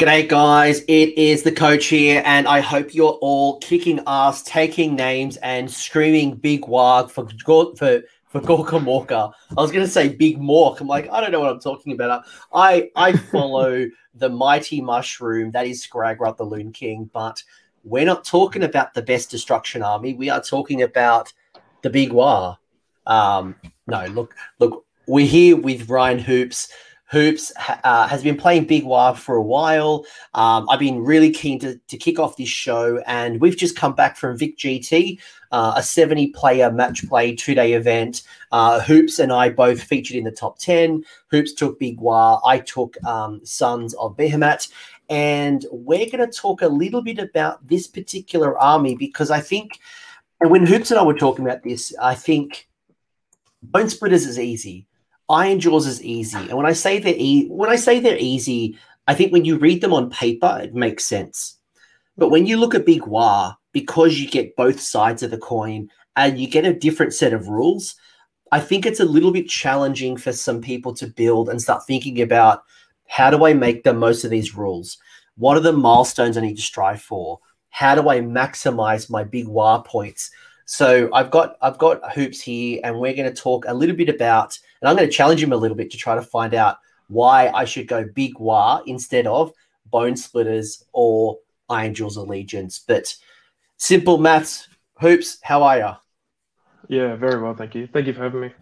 G'day, guys. It is the coach here, and I hope you're all kicking ass, taking names, and screaming big Waaagh for for for Gorka Morka. I was going to say Big Mork. I'm like, I don't know what I'm talking about. I I follow the mighty mushroom that is Skragrott the Loon King, but we're not talking about the best destruction army. We are talking about the Big Waaagh. Um, no, look, look, we're here with Ryan Hoops. Hoops uh, has been playing Big Waaagh for a while. Um, I've been really keen to, to kick off this show, and we've just come back from Vic GT, uh, a 70 player match play two day event. Uh, Hoops and I both featured in the top 10. Hoops took Big Waaagh, I took um, Sons of Behemat. And we're going to talk a little bit about this particular army because I think, and when Hoops and I were talking about this, I think Bone Splitters is easy Iron Jaws is easy, and when I say they're e- when I say they're easy, I think when you read them on paper, it makes sense. But when you look at Big Waaagh, because you get both sides of the coin and you get a different set of rules, I think it's a little bit challenging for some people to build and start thinking about how do I make the most of these rules? What are the milestones I need to strive for? How do I maximize my big Waaagh points? So I've got I've got hoops here, and we're going to talk a little bit about and I'm going to challenge him a little bit to try to find out why I should go Big Waaagh instead of Bone Splitters or Iron Jaws Allegiance. But simple maths, hoops, how are you? Yeah, very well, thank you. Thank you for having me.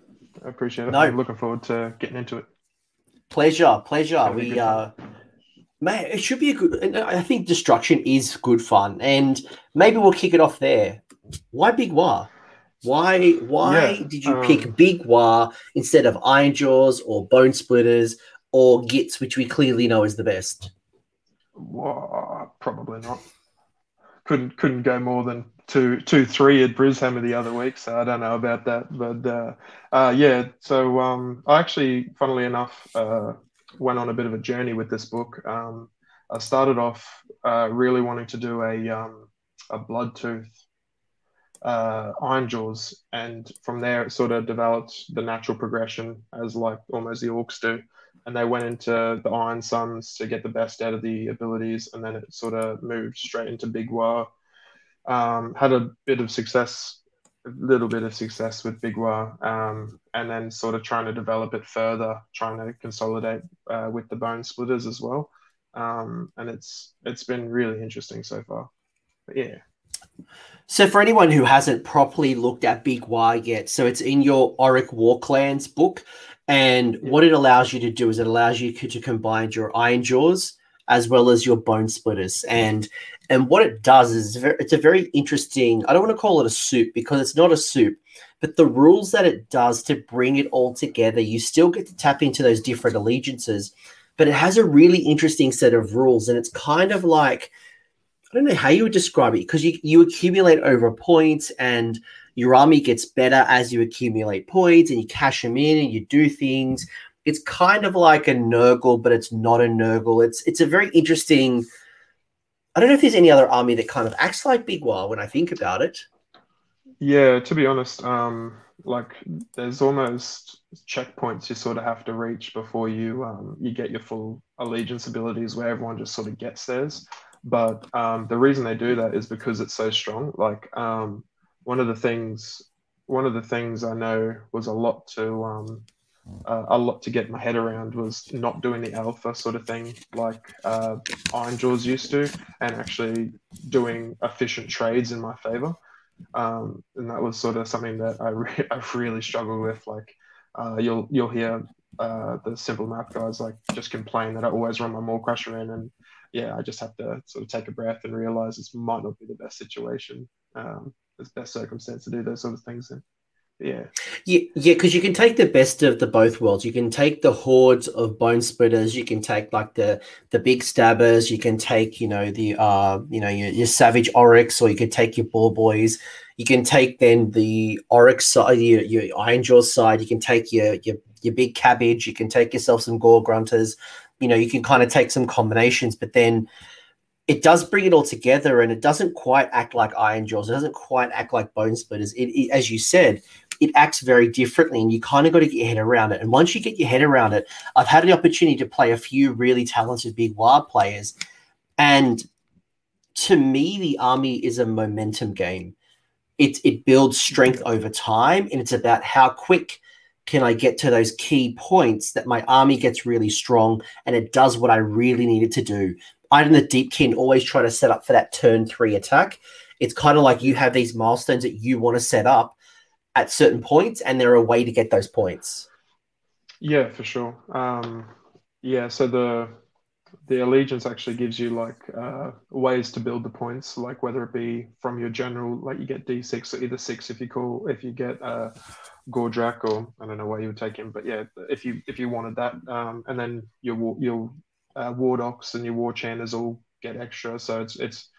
I appreciate it. No. I'm looking forward to getting into it. Pleasure, pleasure. We uh man, it should be a good I think destruction is good fun. And maybe we'll kick it off there. Why Big Waaagh? Why why yeah, did you um, pick Big Waaagh instead of Iron Jaws or Bone Splitters or Gits, which we clearly know is the best? Well, probably not. Couldn't couldn't go more than two two three at Brishammer the other week, so I don't know about that. But uh, uh, yeah, so um, I actually, funnily enough, uh, went on a bit of a journey with this book. Um, I started off uh, really wanting to do a um, a Bloodtooth uh, Iron Jaws, and from there it sort of developed the natural progression as like almost the Orcs do. And they went into the Ironsunz to get the best out of the abilities, and then it sort of moved straight into Big Waaagh. Um, had a bit of success, a little bit of success with Big Waaagh, um, and then sort of trying to develop it further, trying to consolidate uh, with the Bone Splitters as well. Um, and it's it's been really interesting so far. But yeah. So, for anyone who hasn't properly looked at Big Waaagh yet, so it's in your Orruk Warclans book, and what it allows you to do is it allows you to combine your Iron Jaws as well as your Bone Splitters, and and what it does is it's a very interesting. I don't want to call it a soup because it's not a soup, but the rules that it does to bring it all together, you still get to tap into those different allegiances, but it has a really interesting set of rules, and it's kind of like I don't know how you would describe it because you, you accumulate over points and your army gets better as you accumulate points and you cash them in and you do things. It's kind of like a Nurgle, but it's not a Nurgle. It's it's a very interesting. I don't know if there's any other army that kind of acts like Big Waaagh when I think about it. Yeah, to be honest, um, like there's almost checkpoints you sort of have to reach before you um, you get your full allegiance abilities, where everyone just sort of gets theirs. But um, the reason they do that is because it's so strong. Like um, one of the things, one of the things I know was a lot to um, uh, a lot to get my head around was not doing the alpha sort of thing like uh, Iron Jaws used to, and actually doing efficient trades in my favor. Um, and that was sort of something that I, re- I really struggled with. Like uh, you'll you'll hear uh, the simple math guys like just complain that I always run my Maw-Krusha in and yeah, I just have to sort of take a breath and realize this might not be the best situation, um, the best circumstance to do those sort of things in. Yeah. Yeah, yeah, because you can take the best of the both worlds. You can take the hordes of bone splitters. You can take like the the Big Stabbas. You can take you know the uh you know your, your savage Orruks, or you can take your boar boys. You can take then the Orruks side, your, your iron jaw side. You can take your your your big cabbage. You can take yourself some Gore-gruntas you know you can kind of take some combinations but then it does bring it all together and it doesn't quite act like iron jaws it doesn't quite act like bone splitters it, it, as you said it acts very differently, and you kind of got to get your head around it. And once you get your head around it, I've had the opportunity to play a few really talented big Waaagh players, and to me, the army is a momentum game. It it builds strength over time, and it's about how quick can I get to those key points that my army gets really strong and it does what I really needed to do. I and the Deepkin always try to set up for that turn three attack. It's kind of like you have these milestones that you want to set up at certain points, and there are a way to get those points. Yeah, for sure. Um, yeah, so the the allegiance actually gives you like uh, ways to build the points, like whether it be from your general, like you get D6 or either six if you call if you get uh, Gordrakk or I don't know why you would take him, but yeah, if you if you wanted that, um, and then your your uh, and your War Chanters all get extra, so it's it's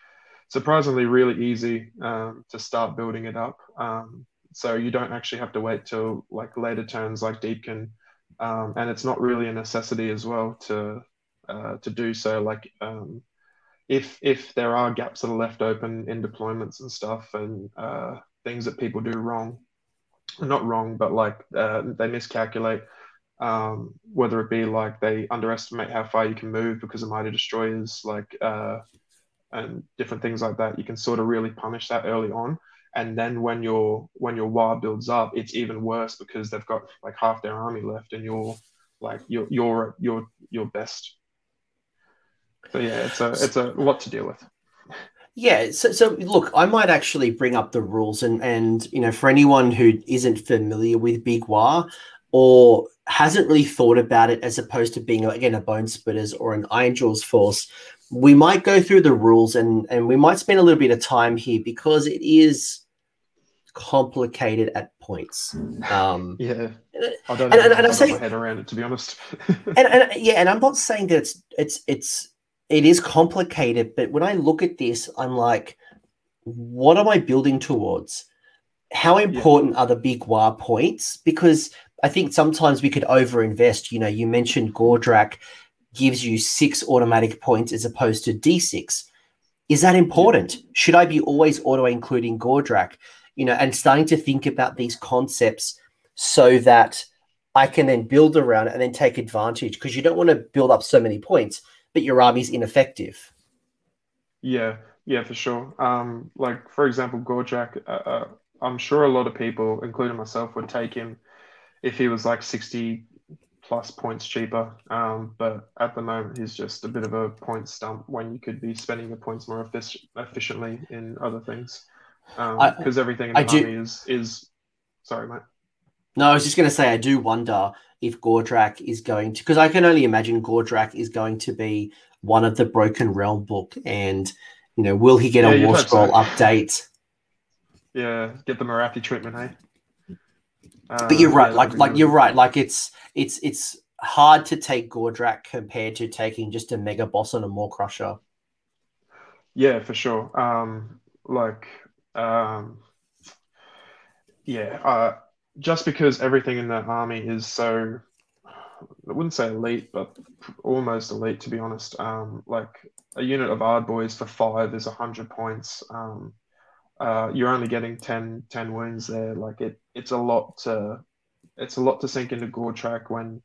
surprisingly really easy um, to start building it up. Um, so you don't actually have to wait till like later turns like Deepkin, um, and it's not really a necessity as well to uh, to do so. Like um, if if there are gaps that are left open in deployments and stuff, and uh, things that people do wrong, not wrong, but like uh, they miscalculate. Um, whether it be like they underestimate how far you can move because of mighty destroyers, like uh, and different things like that, you can sort of really punish that early on. And then when your when your war builds up, it's even worse because they've got like half their army left, and you're like you're you're you're your best. So yeah, it's a it's a lot to deal with. Yeah, so, so look, I might actually bring up the rules, and and you know, for anyone who isn't familiar with Big Waaagh or hasn't really thought about it as opposed to being again a Bone Splitters or an Iron Jaws force, we might go through the rules and and we might spend a little bit of time here because it is complicated at points. Um, yeah, I don't and, and, and I say, my head around it to be honest. and, and yeah, and I'm not saying that it's it's it's it is complicated, but when I look at this, I'm like, what am I building towards? How important yeah. are the big Waaagh points? Because I think sometimes we could overinvest. You know, you mentioned Gordrakk gives you six automatic points as opposed to D6. Is that important? Should I be always auto including Gordrakk? You know, and starting to think about these concepts so that I can then build around it and then take advantage because you don't want to build up so many points, but your army's ineffective. Yeah, yeah, for sure. Um, like for example, Gordrakk, uh, uh, I'm sure a lot of people, including myself, would take him if he was like 60 plus points cheaper. Um, but at the moment, he's just a bit of a point stump when you could be spending your points more effic- efficiently in other things. Because um, everything in the I army do... is is sorry, mate. No, I was just going to say I do wonder if Gordrakk is going to because I can only imagine Gordrakk is going to be one of the Broken Realm book, and you know, will he get yeah, a War Scroll so. update? Yeah, get the Morathi treatment, hey but you're right. Like like you're right. Like it's it's it's hard to take Gordrakk compared to taking just a mega boss and a Maw-krusha. Yeah, for sure. Um, like, um, yeah, uh, just because everything in that army is so, I wouldn't say elite, but almost elite, to be honest. Um, like a unit of ard boys for five is 100 points. Um, uh, you're only getting 10, 10 wounds there. Like it, it's a lot to, it's a lot to sink into Gordrakk when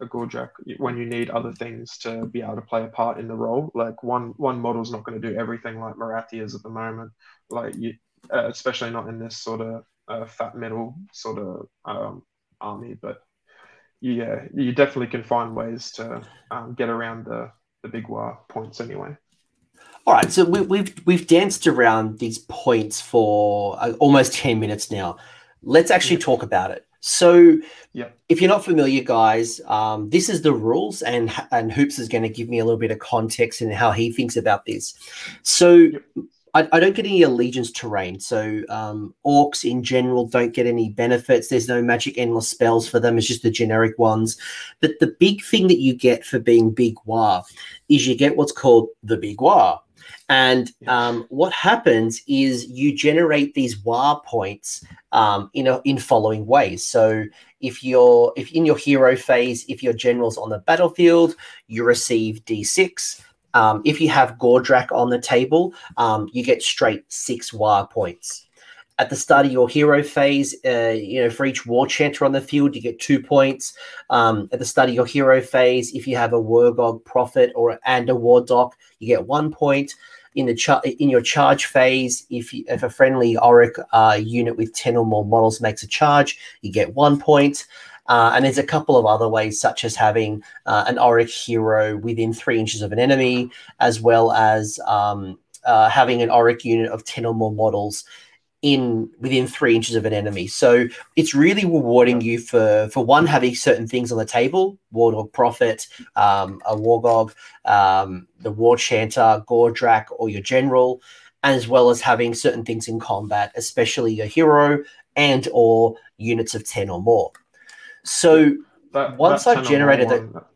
a Gordrakk when you need other things to be able to play a part in the role. Like one one model's not going to do everything like Morathi is at the moment. Like you, uh, especially not in this sort of uh, fat metal sort of um, army. But yeah, you definitely can find ways to um, get around the the big Waaagh points anyway. All right, so we, have we've, we've danced around these points for uh, almost ten minutes now. Let's actually yeah. talk about it. So, yeah. if you're not familiar, guys, um, this is the rules, and and Hoops is going to give me a little bit of context and how he thinks about this. So, yep. I, I, don't get any allegiance terrain. So, um, orcs in general don't get any benefits. There's no magic endless spells for them. It's just the generic ones. But the big thing that you get for being Big Waaagh is you get what's called the Big Waaagh. And um, what happens is you generate these Waaagh points um, in a, in following ways. So if you're if in your hero phase, if your general's on the battlefield, you receive D6. Um, if you have Gordrakk on the table, um, you get straight six Waaagh points. at the start of your hero phase, uh, you know, for each war chanter on the field, you get two points. Um, at the start of your hero phase, if you have a Wurrgog Prophet or and a Wardokk, you get one point. In the char- in your charge phase, if you, if a friendly Orruk uh, unit with ten or more models makes a charge, you get one point. Uh, and there's a couple of other ways, such as having uh, an Orruk hero within three inches of an enemy, as well as um, uh, having an Orruk unit of 10 or more models in within three inches of an enemy. So it's really rewarding you for for one having certain things on the table: Wurrgog Prophet, um, a Wargog, um, the War Chanter, Gordrakk, or your General, as well as having certain things in combat, especially your hero and or units of ten or more. So that, once that I've generated that,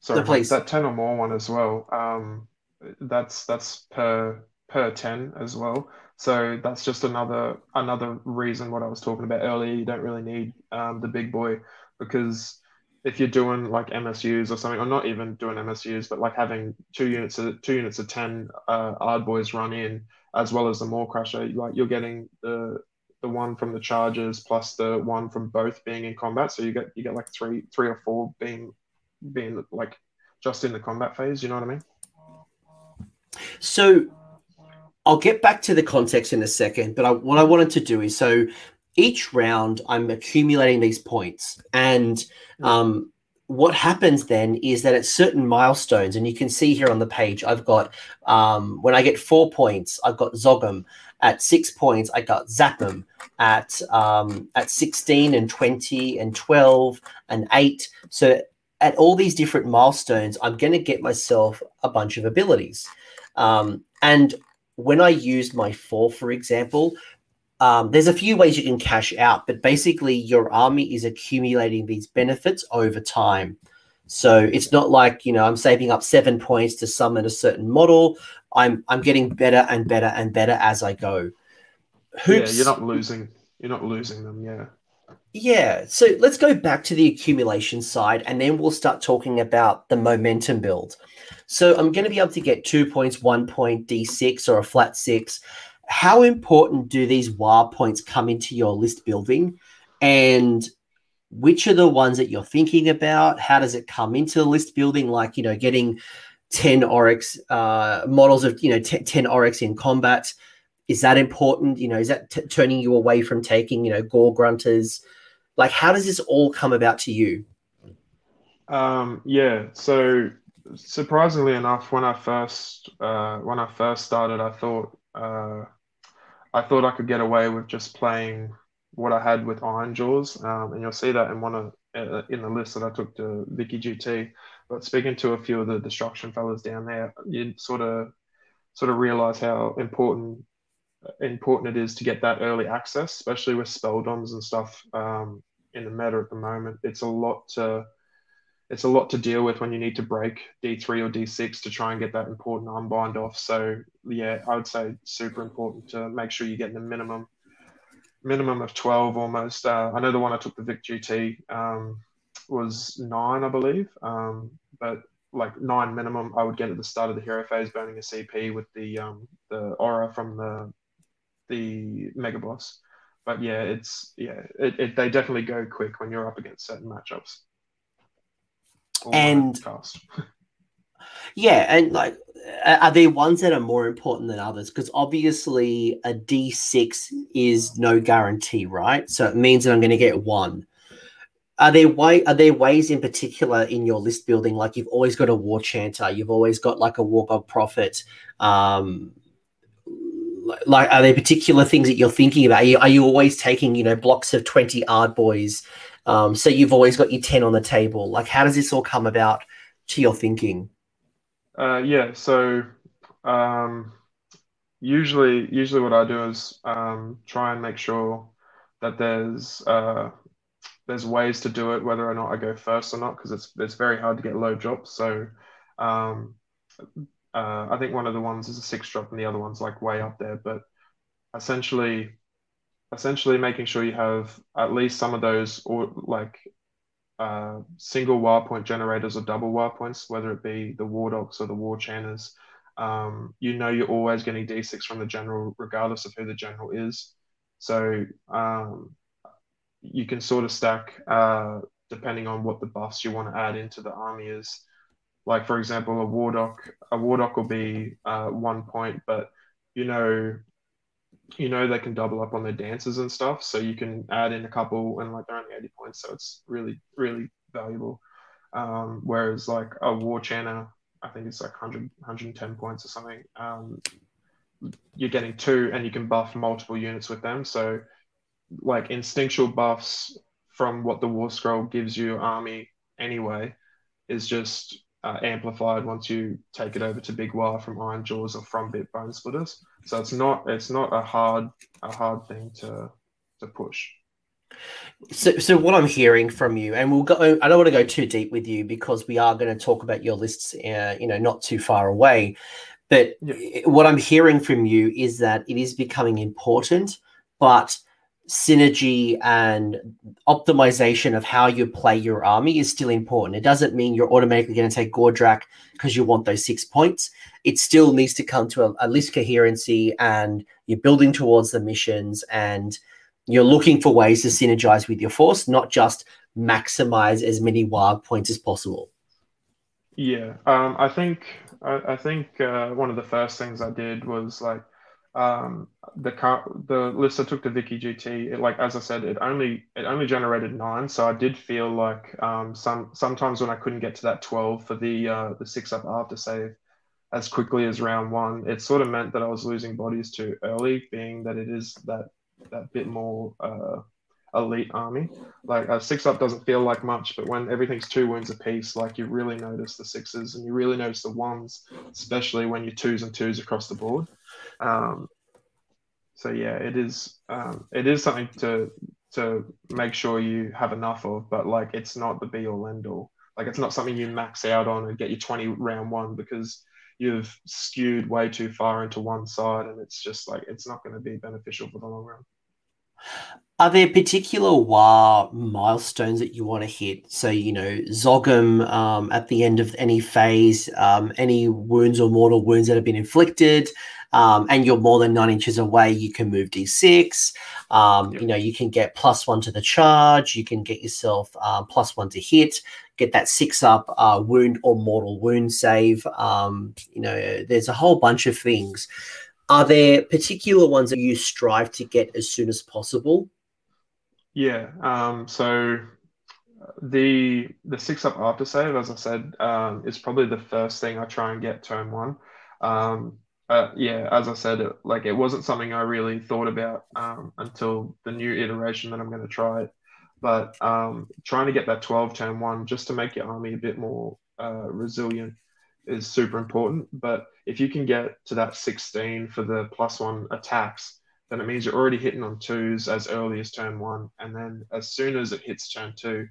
sorry, the place that ten or more one as well. Um, that's that's per per ten as well. So that's just another another reason what I was talking about earlier. You don't really need um, the big boy because if you're doing like MSUs or something, or not even doing MSUs, but like having two units of two units of ten uh, Ardboys run in as well as the Maw-Krusha, like you're getting the the one from the charges plus the one from both being in combat. So you get you get like three three or four being being like just in the combat phase. You know what I mean? So I'll get back to the context in a second, but I, what I wanted to do is so each round I'm accumulating these points, and um, what happens then is that at certain milestones, and you can see here on the page, I've got um, when I get four points, I've got Zogam. At six points, I got Zappum. At um, at sixteen and twenty and twelve and eight. So at all these different milestones, I'm going to get myself a bunch of abilities. Um, and when I use my four, for example, um, there's a few ways you can cash out, but basically your army is accumulating these benefits over time. So it's not like you know I'm saving up seven points to summon a certain model. I'm I'm getting better and better and better as I go. Hoops, yeah, you're not losing. You're not losing them. Yeah. Yeah. So let's go back to the accumulation side, and then we'll start talking about the momentum build. So I'm going to be able to get two points, one point, d6, or a flat six how important do these Waaagh points come into your list building? And which are the ones that you're thinking about? How does it come into the list building? Like, you know, getting 10 Orruks uh, models of, you know, t- 10 Orruks in combat. Is that important? You know, is that t- turning you away from taking, you know, Gore-gruntas? Like, how does this all come about to you? Um, yeah. So surprisingly enough, when I first, uh, when I first started, I thought, uh, I thought I could get away with just playing what I had with Ironjawz, um, and you'll see that in one of uh, in the list that I took to Vicky GT. But speaking to a few of the destruction fellas down there, you sort of sort of realize how important important it is to get that early access, especially with spelldoms and stuff um, in the meta at the moment. It's a lot to it's a lot to deal with when you need to break D3 or D6 to try and get that important unbind off. So yeah, I would say super important to make sure you get the minimum minimum of 12 almost. Uh, I know the one I took the Vic GT um, was nine, I believe. Um, but like nine minimum, I would get at the start of the hero phase, burning a CP with the um, the aura from the the mega boss. But yeah, it's yeah, it, it, they definitely go quick when you're up against certain matchups and yeah, and like, are there ones that are more important than others? Because obviously, a D6 is no guarantee, right? So it means that I'm going to get one. Are there way are there ways in particular in your list building? Like you've always got a war chanter, you've always got like a Wurrgog prophet. Um, like, are there particular things that you're thinking about? Are you, are you always taking you know blocks of twenty Ardboys um, so you've always got your 10 on the table. Like, how does this all come about to your thinking? Uh, yeah. So um, usually, usually what I do is um, try and make sure that there's uh, there's ways to do it, whether or not I go first or not, because it's it's very hard to get low drops. So um, uh, I think one of the ones is a six drop, and the other one's like way up there. But essentially, essentially making sure you have at least some of those or like uh, single Waaagh point generators or double Waaagh points, whether it be the Wardokks or the war chanters. Um, you know you're always getting d6 from the general, regardless of who the general is. So um, you can sort of stack uh, depending on what the buffs you want to add into the army is. Like for example, a Wardokk, a Wardokk will be uh, one point, but you know, you know they can double up on their dances and stuff. So you can add in a couple, and like they're only eighty points, so it's really really valuable. Um, whereas like a war chanter, I think it's like 100, 110 points or something. Um, you're getting two, and you can buff multiple units with them. So like instinctual buffs from what the war scroll gives you army anyway is just uh, amplified once you take it over to Big Waaagh from iron jaws or from Bit Bone Splitters. So it's not it's not a hard a hard thing to to push. So, so what I'm hearing from you, and we'll go. I don't want to go too deep with you because we are going to talk about your lists, uh, you know, not too far away. But yeah. what I'm hearing from you is that it is becoming important, but synergy and optimization of how you play your army is still important. It doesn't mean you're automatically going to take Gordrakk because you want those six points. It still needs to come to a, a list coherency and you're building towards the missions and you're looking for ways to synergize with your force, not just maximize as many Waaagh points as possible. Yeah, um, I think I, I think uh, one of the first things I did was like um, the the list I took to Vicky GT, it, like as I said, it only it only generated nine, so I did feel like um, some sometimes when I couldn't get to that twelve for the uh, the six up after save as quickly as round one, it sort of meant that I was losing bodies too early, being that it is that that bit more uh, elite army. Like a six up doesn't feel like much, but when everything's two wounds apiece, like you really notice the sixes and you really notice the ones, especially when you're twos and twos across the board. Um, so yeah, it is um, it is something to to make sure you have enough of, but like it's not the be all end all. Like it's not something you max out on and get your 20 round one because you've skewed way too far into one side and it's just like it's not going to be beneficial for the long run. Are there particular Waaagh milestones that you want to hit? So, you know, Zogum um, at the end of any phase, um, any wounds or mortal wounds that have been inflicted, um, and you're more than nine inches away, you can move d6. Um, yep. You know, you can get plus one to the charge. You can get yourself uh, plus one to hit. Get that six up uh, wound or mortal wound save. Um, you know, there's a whole bunch of things. Are there particular ones that you strive to get as soon as possible? Yeah. Um, so the the six up after save, as I said, um, is probably the first thing I try and get turn one. Um, uh, yeah, as I said, it, like it wasn't something I really thought about um, until the new iteration that I'm going to try it. But um, trying to get that 12 turn one just to make your army a bit more uh, resilient is super important. But if you can get to that 16 for the plus one attacks, then it means you're already hitting on twos as early as turn one. And then as soon as it hits turn two,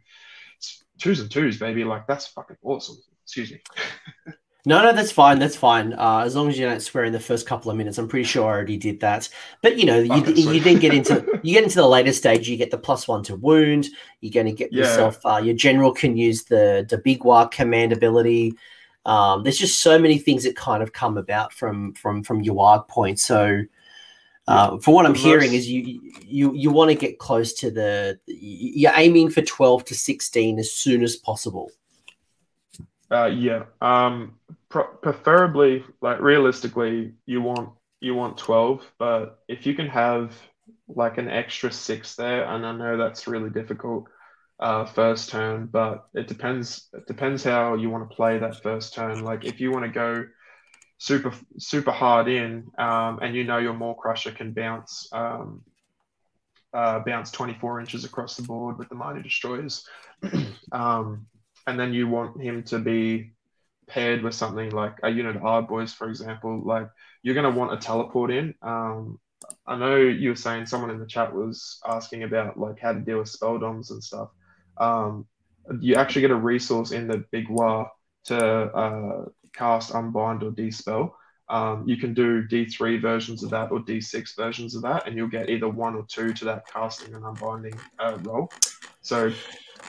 twos and twos, baby. Like that's fucking awesome. Excuse me. No, no, that's fine. That's fine. Uh, as long as you don't swear in the first couple of minutes, I'm pretty sure I already did that. But you know, you, you then get into you get into the later stage. You get the plus one to wound. You're going to get yeah. yourself. Uh, your general can use the the Big Waaagh command ability. Um, there's just so many things that kind of come about from from from your point. So, uh, for what I'm hearing is you you you want to get close to the. You're aiming for 12 to 16 as soon as possible. Uh, yeah. Um, pro- preferably, like realistically, you want you want twelve, but if you can have like an extra six there, and I know that's really difficult uh, first turn, but it depends. It depends how you want to play that first turn. Like if you want to go super super hard in, um, and you know your Maw-Krusha can bounce um, uh, bounce 24 inches across the board with the mighty destroyers. um, and then you want him to be paired with something like a unit of Ard Boys, for example, like you're going to want a teleport in. Um, I know you were saying someone in the chat was asking about like how to deal with spell doms and stuff. Um, you actually get a resource in the Big Waaagh to uh, cast Unbind or Dispel. Um, you can do D3 versions of that or D6 versions of that, and you'll get either one or two to that casting and unbinding uh, roll. So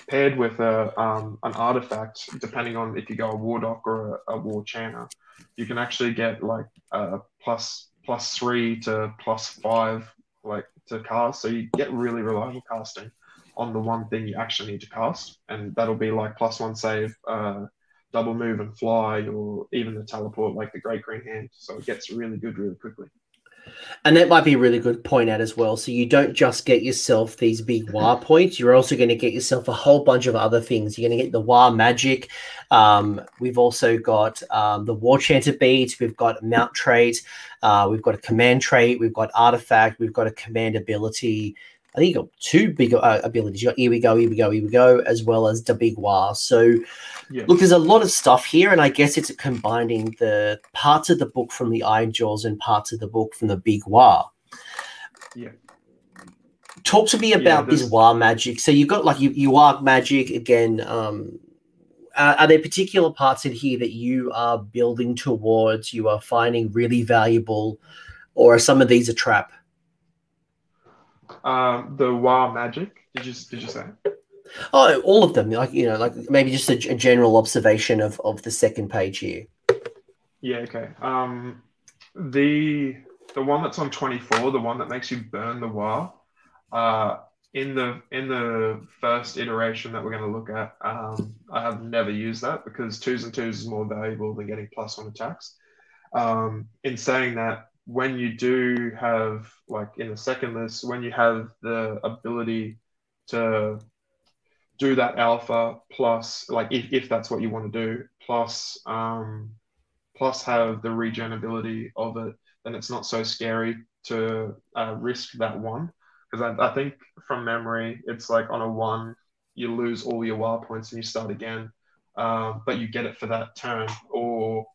paired with a um, an artifact, depending on if you go a Warlock or a, a War Chanter, you can actually get like a plus plus three to plus five like to cast. So you get really reliable casting on the one thing you actually need to cast, and that'll be like plus one save, uh, double move and fly, or even the teleport, like the Great Green Hand. So it gets really good really quickly. And that might be a really good point out as well. So you don't just get yourself these big Waaagh points, you're also going to get yourself a whole bunch of other things. You're going to get the Waaagh magic. Um, we've also got um, the War Chanter beads, we've got mount trait, uh, we've got a command trait, we've got artifact, we've got a command ability. I think you got two big uh, abilities. You got here we go, here we go, here we go, as well as the big Waaagh. So, yeah. look, there's a lot of stuff here, and I guess it's combining the parts of the book from the Iron Jaws and parts of the book from the big Waaagh. Yeah. Talk to me about yeah, this Waaagh magic. So you've got like you you are magic again. Um, are there particular parts in here that you are building towards? You are finding really valuable, or are some of these a trap? Um, the Waaagh magic. Did you did you say? Oh, all of them. Like you know, like maybe just a, a general observation of of the second page here. Yeah. Okay. Um, the the one that's on twenty four, the one that makes you burn the Waaagh. Uh, in the in the first iteration that we're going to look at, um, I have never used that because twos and twos is more valuable than getting plus one attacks. Um, in saying that, when you do have like in the second list when you have the ability to do that alpha plus like if, if that's what you want to do plus um plus have the regen ability of it then it's not so scary to uh, risk that one. Because I, I think from memory it's like on a one you lose all your Waaagh points and you start again uh, but you get it for that turn or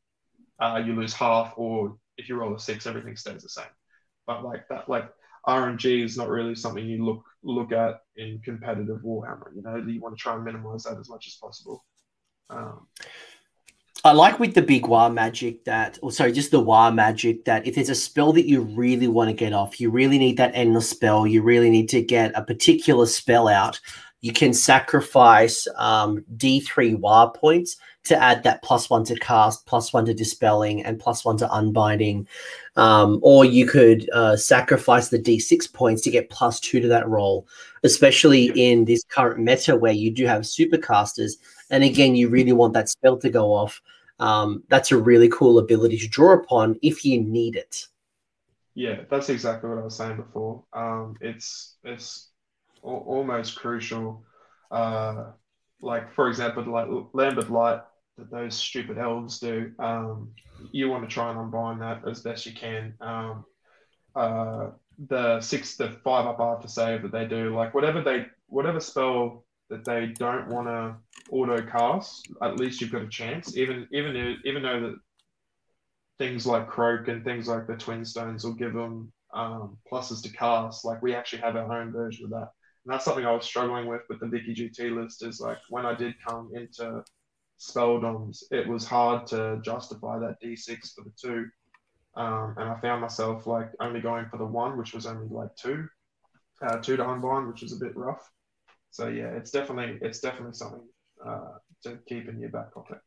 uh, you lose half or if you roll a six, everything stays the same. But like that, like RNG is not really something you look look at in competitive Warhammer. You know, you want to try and minimize that as much as possible. Um, I like with the big Waaagh magic that, or sorry, just the Waaagh magic that if there's a spell that you really want to get off, you really need that endless spell, you really need to get a particular spell out, you can sacrifice um, D3 Waaagh points to add that plus one to cast, plus one to dispelling, and plus one to unbinding. Um, or you could uh, sacrifice the d6 points to get plus two to that roll, especially in this current meta where you do have supercasters. And again, you really want that spell to go off. Um, that's a really cool ability to draw upon if you need it. Yeah, that's exactly what I was saying before. Um, it's it's almost crucial. Uh, like for example, like Lambent Light that those stupid elves do. Um, you want to try and unbind that as best you can. Um, uh, the six, the five up after save that they do, like whatever they, whatever spell that they don't want to auto cast, at least you've got a chance. Even even even though that things like Kroak and things like the twin stones will give them um, pluses to cast, like we actually have our own version of that. And that's something I was struggling with with the Vicky GT list. Is like when I did come into spelldoms, it was hard to justify that D6 for the two. Um, and I found myself like only going for the one, which was only like two, uh, two to unbind, which was a bit rough. So yeah, it's definitely it's definitely something uh, to keep in your back pocket.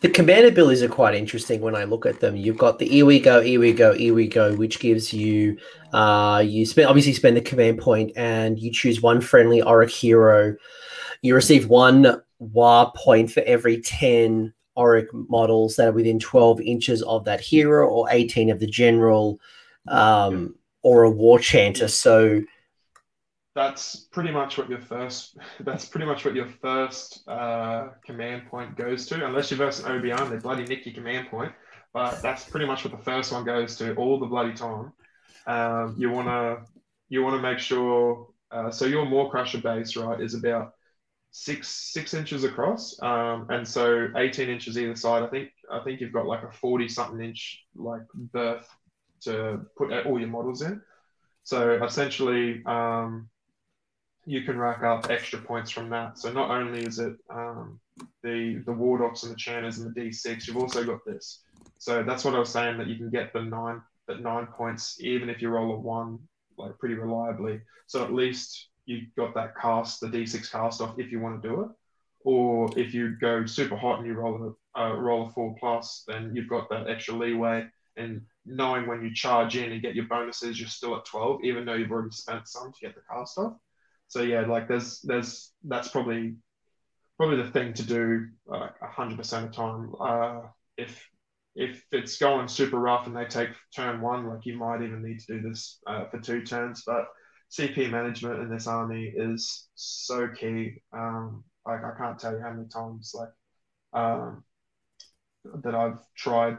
The command abilities are quite interesting when I look at them. You've got the here we go, here we go, here we go, which gives you uh, you spend obviously spend the command point and you choose one friendly Orruk hero. You receive one Waaagh point for every 10 Orruk models that are within 12 inches of that hero or 18 of the general um, or a war chanter. So that's pretty much what your first that's pretty much what your first uh, command point goes to unless you're versus an OBR they bloody nick your command point but that's pretty much what the first one goes to all the bloody time um, you want to you want to make sure uh, so your Maw-Krusha base right is about six six inches across, um, and so eighteen inches either side. I think I think you've got like a forty something inch like berth to put all your models in. So essentially, um, you can rack up extra points from that. So not only is it um, the the Wardokks and the Chanters and the D6, you've also got this. So that's what I was saying that you can get the nine at nine points even if you roll a one like pretty reliably. So at least you got that cast, the D6 cast off if you want to do it. Or if you go super hot and you roll a uh, roll a four plus, then you've got that extra leeway and knowing when you charge in and get your bonuses, you're still at 12, even though you've already spent some to get the cast off. So yeah, like there's there's that's probably probably the thing to do like hundred percent of the time. Uh, if if it's going super rough and they take turn one, like you might even need to do this uh, for two turns. But CP management in this army is so key. Um, like I can't tell you how many times like um, that I've tried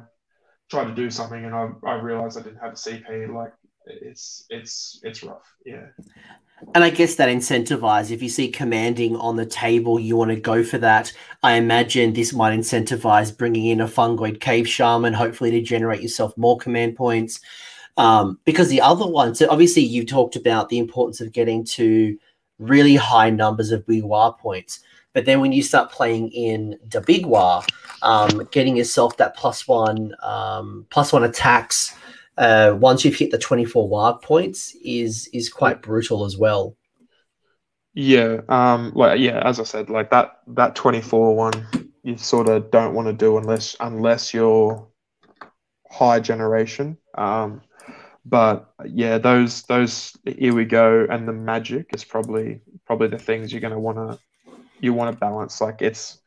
tried to do something and I, I realized I didn't have a CP. Like it's it's it's rough. Yeah. And I guess that incentivize if you see commanding on the table, you want to go for that. I imagine this might incentivize bringing in a fungoid cave shaman, hopefully to generate yourself more command points. Um, because the other one, so obviously you talked about the importance of getting to really high numbers of big Waaagh points. But then when you start playing in the big Waaagh, um, getting yourself that plus one, um, plus one attacks uh, once you've hit the 24 Waaagh points is is quite brutal as well. Yeah, um, like yeah, as I said, like that that 24 one, you sort of don't want to do unless unless you're high generation. Um, but yeah, those those here we go, and the magic is probably probably the things you're going to want to you want to balance. Like it's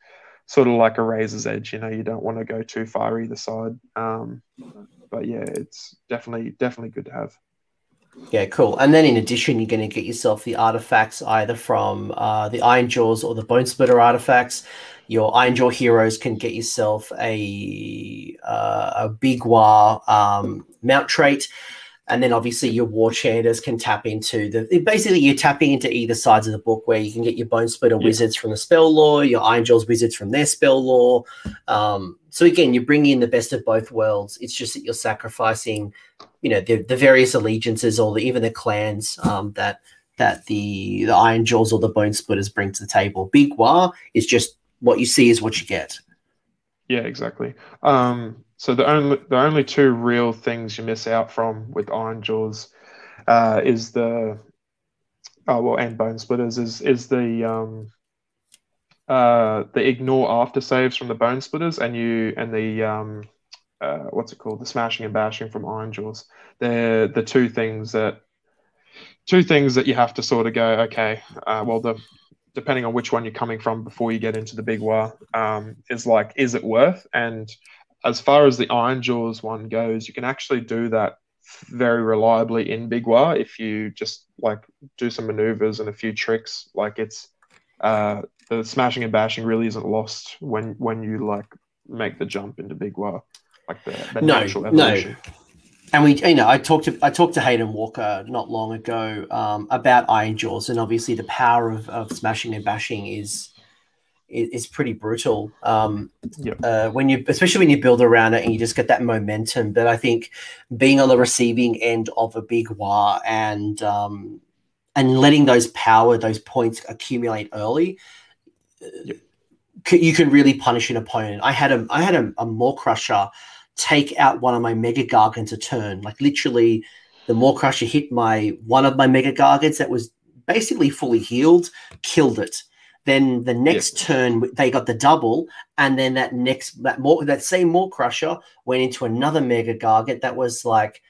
sort of like a razor's edge, you know, you don't want to go too far either side. Um, but yeah, it's definitely definitely good to have. Yeah, cool. And then in addition, you're going to get yourself the artifacts either from uh, the Iron Jaws or the Bone Splitter artifacts. Your Iron Jaw heroes can get yourself a uh, a big Waaagh um, mount trait and then obviously your war chanters can tap into the basically you're tapping into either sides of the book where you can get your bone splitter yeah. wizards from the spell law your iron jaws wizards from their spell law. Um, so again you're bringing in the best of both worlds. It's just that you're sacrificing you know the, the various allegiances or the, even the clans um, that that the the iron jaws or the bone splitters bring to the table. Big Waaagh is just what you see is what you get. Yeah exactly. Um so the only the only two real things you miss out from with Iron Jaws uh, is the oh well and Bone Splitters is is the um, uh, the ignore after saves from the Bone Splitters and you and the um, uh, what's it called the smashing and bashing from Iron Jaws. They're the two things that two things that you have to sort of go okay. Uh, well the depending on which one you're coming from before you get into the big Waaagh um, is like is it worth and as far as the Iron Jaws one goes, you can actually do that very reliably in Big Waaagh if you just like do some maneuvers and a few tricks. Like it's uh, the smashing and bashing really isn't lost when when you like make the jump into Big Waaagh, like the, the no, natural evolution. No. And we, you know, I talked to I talked to Hayden Walker not long ago um, about Iron Jaws, and obviously the power of, of smashing and bashing is is, pretty brutal. Um, yep. uh, when you, especially when you build around it and you just get that momentum. But I think being on the receiving end of a big Waaagh and um, and letting those power, those points accumulate early, yep. you can really punish an opponent. I had a I had a, a Maw-krusha take out one of my mega gargants a turn. Like literally, the Maw-krusha hit my one of my mega gargants that was basically fully healed, killed it then the next turn they got the double, and then that next that more that same Maw-Krusha went into another mega gargant that was like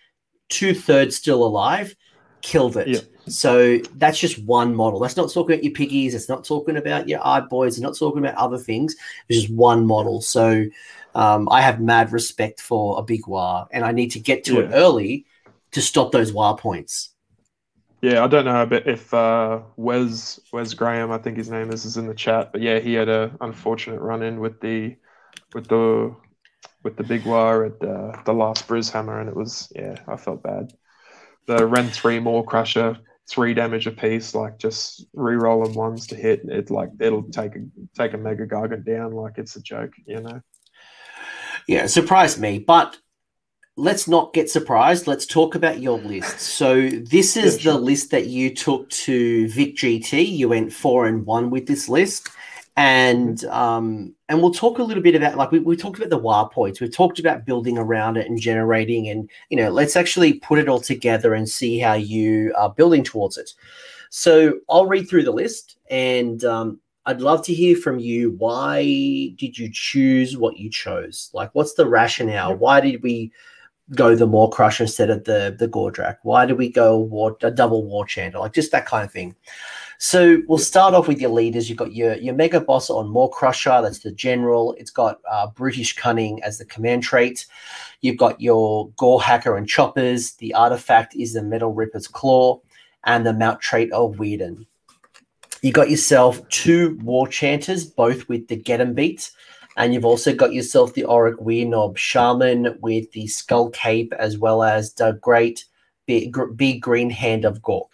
two thirds still alive, killed it. So that's just one model. That's not talking about your piggies. It's not talking about your eye boys. It's not talking about other things. It's just one model. So um, I have mad respect for a big Waaagh, and I need to get to yeah. it early to stop those Waaagh points. Yeah, I don't know bit if uh, Wes Wes Graham, I think his name is, is in the chat. But yeah, he had a unfortunate run in with the with the with the big Waaagh at the, last Brishammer, and it was yeah, I felt bad. The Ren three Maw-Krusha, three damage a piece, like just re-rolling ones to hit. It like it'll take a take a mega gargant down like it's a joke, you know. Yeah, surprised me, but let's not get surprised. Let's talk about your list. So this is yeah, sure. the list that you took to Vic GT. You went four and one with this list. And um, and we'll talk a little bit about like we, we talked about the war points. We've talked about building around it and generating and you know, let's actually put it all together and see how you are building towards it. So I'll read through the list and um, I'd love to hear from you. Why did you choose what you chose? Like, what's the rationale? Why did we go the Maw-Krusha instead of the the Gordrakk? Why do we go war, a double War Chanter? Like just that kind of thing. So we'll start off with your leaders. You've got your your Mega Boss on Maw-Krusha. That's the general. It's got uh, Brutish Cunning as the command trait. You've got your Gore-hacka and Choppers. The artifact is the Metalrippa's Klaw and the mount trait of Weird 'Un. You got yourself two War Chanters, both with the Get 'em Beat. And you've also got yourself the Orruk Weirdnob Shaman with the Skull Cape, as well as the Great Big, big Green Hand of Gork.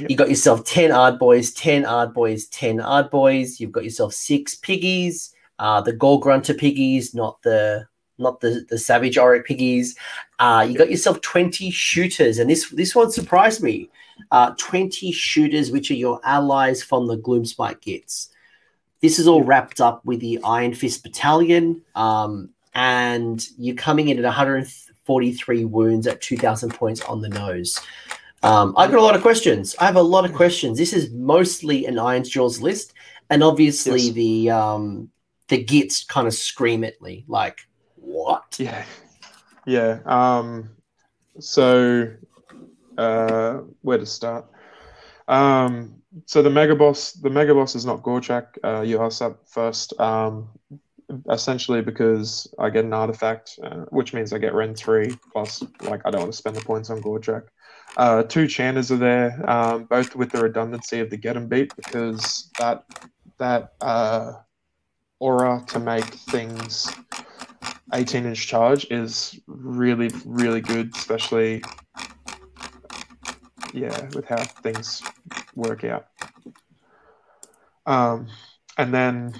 Yep. You got yourself 10 Ard Boys, 10 Ard Boys, 10 Ard Boys. You've got yourself six piggies, uh, the Gore-grunta piggies, not the not the, the Savage Orruk piggies. Uh, you got yourself 20 Shootas, and this this one surprised me. Uh, 20 Shootas, which are your allies from the Gloomspite Gitz. This is all wrapped up with the Iron Fist Battalion, um, and you're coming in at 143 wounds at 2,000 points on the nose. Um, I've got a lot of questions. I have a lot of questions. This is mostly an Ironjawz list, and obviously yes. the um, the Gitz kind of scream at me like, "What?" Yeah, yeah. Um, so uh, where to start? Um, so the mega boss, the mega boss is not Gordrakk. Uh, you asked that first. Um, essentially because I get an artifact, uh, which means I get rend three plus. Like I don't want to spend the points on Gordrakk. Uh, two Chanters are there, um, both with the redundancy of the Get 'em Beat because that that uh, aura to make things 18 inch charge is really really good, especially yeah, with how things work out. Um, and then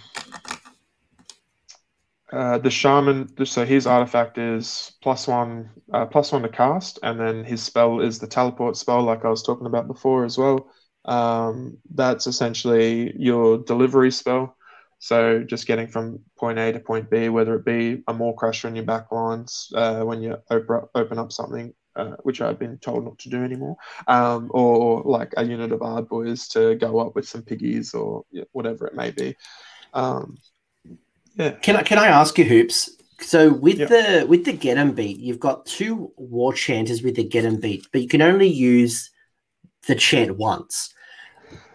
uh, the shaman, so his artifact is plus one, uh, plus one to cast, and then his spell is the teleport spell, like I was talking about before as well. Um, that's essentially your delivery spell. So just getting from point A to point B, whether it be a Maw-Krusha in your back lines uh, when you open, open up something, uh, which I've been told not to do anymore, um, or like a unit of Ardboys to go up with some piggies or whatever it may be. Um, yeah. Can I can I ask you, hoops? So with yep. the with the get 'em beat, you've got two war chanters with the get 'em beat, but you can only use the chant once.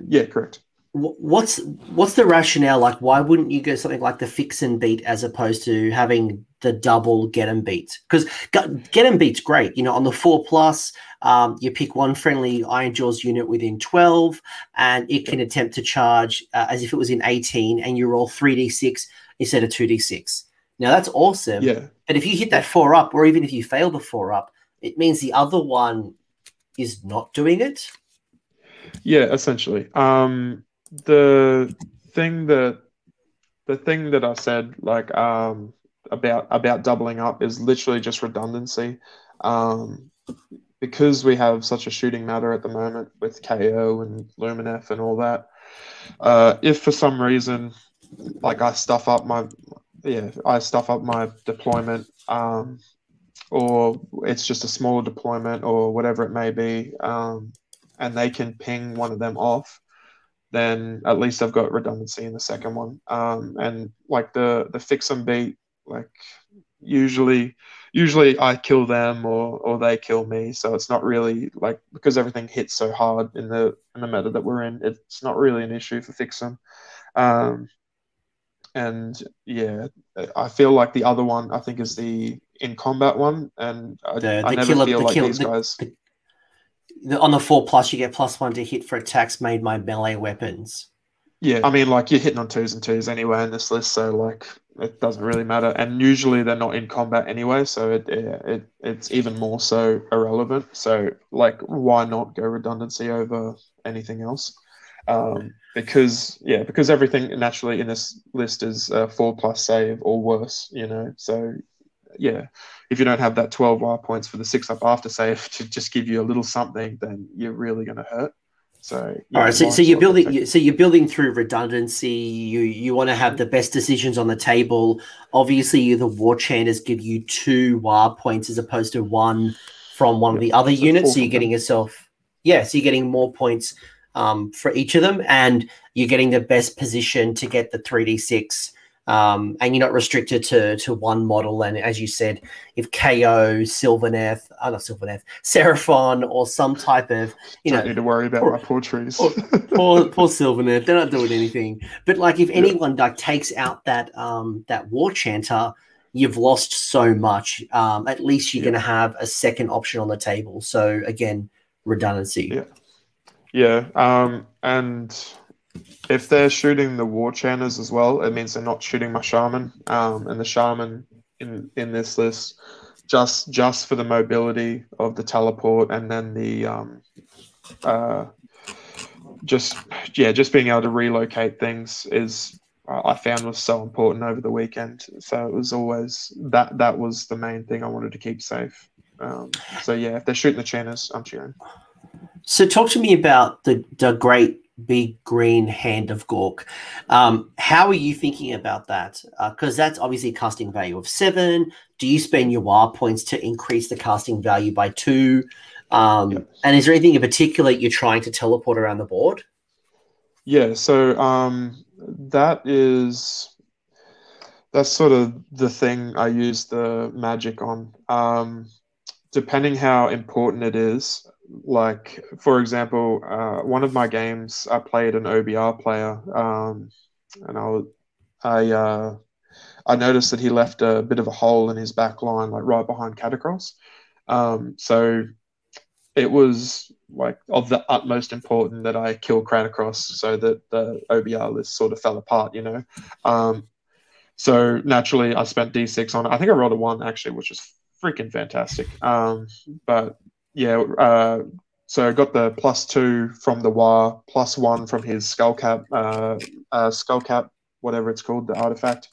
Yeah, correct what's what's the rationale like why wouldn't you go something like the Fixin' Beat as opposed to having the double get 'em beat. Because get 'em beat's great you know on the four plus um, you pick one friendly Ironjawz unit within 12 and it can attempt to charge uh, as if it was in 18 and you roll 3d6 instead of 2d6 now that's awesome yeah. but if you hit that four up or even if you fail the four up it means the other one is not doing it. Yeah essentially. Um the thing that the thing that I said like um, about about doubling up is literally just redundancy. Um, because we have such a shooting matter at the moment with KO and Lumineth and all that. Uh, if for some reason, like I stuff up my yeah, I stuff up my deployment, um, or it's just a smaller deployment or whatever it may be, um, and they can ping one of them off then at least I've got redundancy in the second one. Um, and like the the Fixin' Beat, like usually usually I kill them or or they kill me. So it's not really like because everything hits so hard in the in the meta that we're in, it's not really an issue for fix them. Um, and yeah, I feel like the other one I think is the in combat one, and I, the, I never killer, feel like these guys. The, on the four plus, you get plus one to hit for attacks made by melee weapons. Yeah, I mean, like you're hitting on twos and twos anyway in this list, so like it doesn't really matter. And usually they're not in combat anyway, so it, it it's even more so irrelevant. So like, why not go redundancy over anything else? Um, because yeah, because everything naturally in this list is four plus save or worse, you know. So yeah, if you don't have that 12 Waaagh points for the six up after save to just give you a little something, then you're really going to hurt. So yeah, all right, so, so you're building so you're building through redundancy. You you want to have the best decisions on the table. Obviously, the war chanters give you two Waaagh points as opposed to one from one of the other units. So you're getting yourself yeah, so you're getting more points um, for each of them, and you're getting the best position to get the three d six Um, and you're not restricted to to one model. And as you said, if KO, Sylvaneth, uh, not Sylvaneth, Seraphon, or some type of you Don't know, need to worry about poor- my poor trees. poor, poor, poor Sylvaneth, they're not doing anything. But like, if anyone like takes out that um that War Chanter, you've lost so much. Um, at least you're Yeah. going to have a second option on the table. So again, redundancy. Yeah. Yeah, um, and if they're shooting the war chanters as well, it means they're not shooting my shaman. Um, and the shaman in in this list, just just for the mobility of the teleport, and then the um, uh, just yeah, just being able to relocate things is uh, I found was so important over the weekend. So it was always that that was the main thing I wanted to keep safe. Um, so yeah, if they're shooting the chanters, I'm cheering. So talk to me about the the great big green hand of Gork. Um, how are you thinking about that? Because that's obviously a casting value of seven. Do you spend your Waaagh points to increase the casting value by two? Um, Yep. And is there anything in particular you're trying to teleport around the board? Yeah, so um, that is that's sort of the thing I use the magic on. Um, depending how important it is, like for example, uh, one of my games I played an OBR player, um, and I was- I uh, I noticed that he left a bit of a hole in his back line, like right behind Katakros. Um, so it was like of the utmost important that I kill Katakros so that the OBR list sort of fell apart, you know. Um, so naturally, I spent D6 on it. I think I rolled a one actually, which was freaking fantastic. Um, but yeah, uh, so I got the plus two from the Waaagh, plus one from his skull cap, uh, uh, skull cap, whatever it's called, the artifact.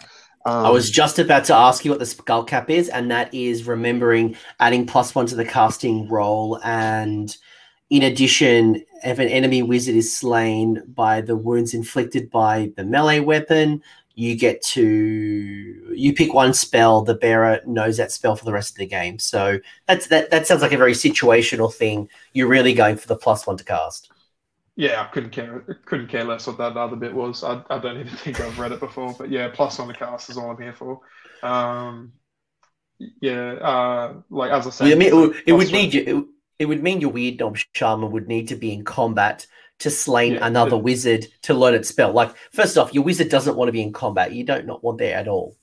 Um, I was just about to ask you what the skull cap is, and that is remembering adding plus one to the casting roll. And in addition, if an enemy wizard is slain by the wounds inflicted by the melee weapon, you get to you pick one spell. The bearer knows that spell for the rest of the game. So that's that. That sounds like a very situational thing. You're really going for the plus one to cast. Yeah, I couldn't care couldn't care less what that other bit was. I, I don't even think I've read it before, but yeah, plus on the cast is all I'm here for. Um, yeah, uh, like as I said, I mean, it, would- it would need you. It, it would mean your Weirdnob shaman would need to be in combat to slain Yeah, another it- wizard to learn its spell. Like, first off, your wizard doesn't want to be in combat. You don't not want there at all.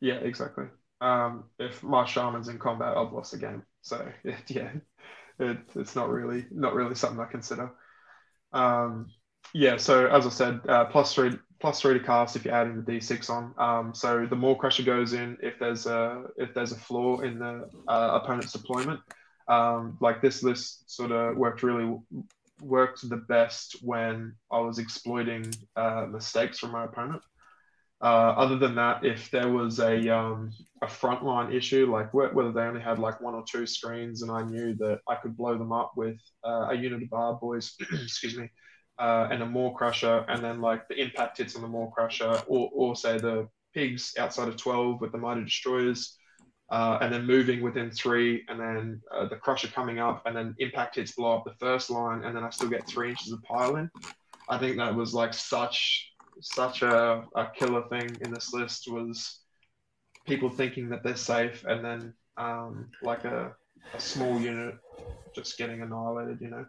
Yeah, exactly. Um, if my shaman's in combat, I've lost the game. So yeah, it, it's not really not really something I consider. Um, yeah, so as I said, uh, plus three plus three to cast if you're adding the d6 on. Um, so the Maw-Krusha goes in if there's a if there's a flaw in the uh, opponent's deployment. Um, like this list sort of worked really worked the best when I was exploiting uh, mistakes from my opponent. Uh, other than that, if there was a um, a frontline issue, like wh- whether they only had like one or two screens, and I knew that I could blow them up with uh, a unit of bar boys, excuse me, uh, and a Maw-Krusha, and then like the impact hits on the Maw-Krusha, or or say the pigs outside of twelve with the Mighty Destroyers, uh, and then moving within three, and then uh, the Krusha coming up, and then impact hits blow up the first line, and then I still get three inches of pile in. I think that was like such such a, a killer thing in this list was people thinking that they're safe and then um, like a, a small unit just getting annihilated, you know.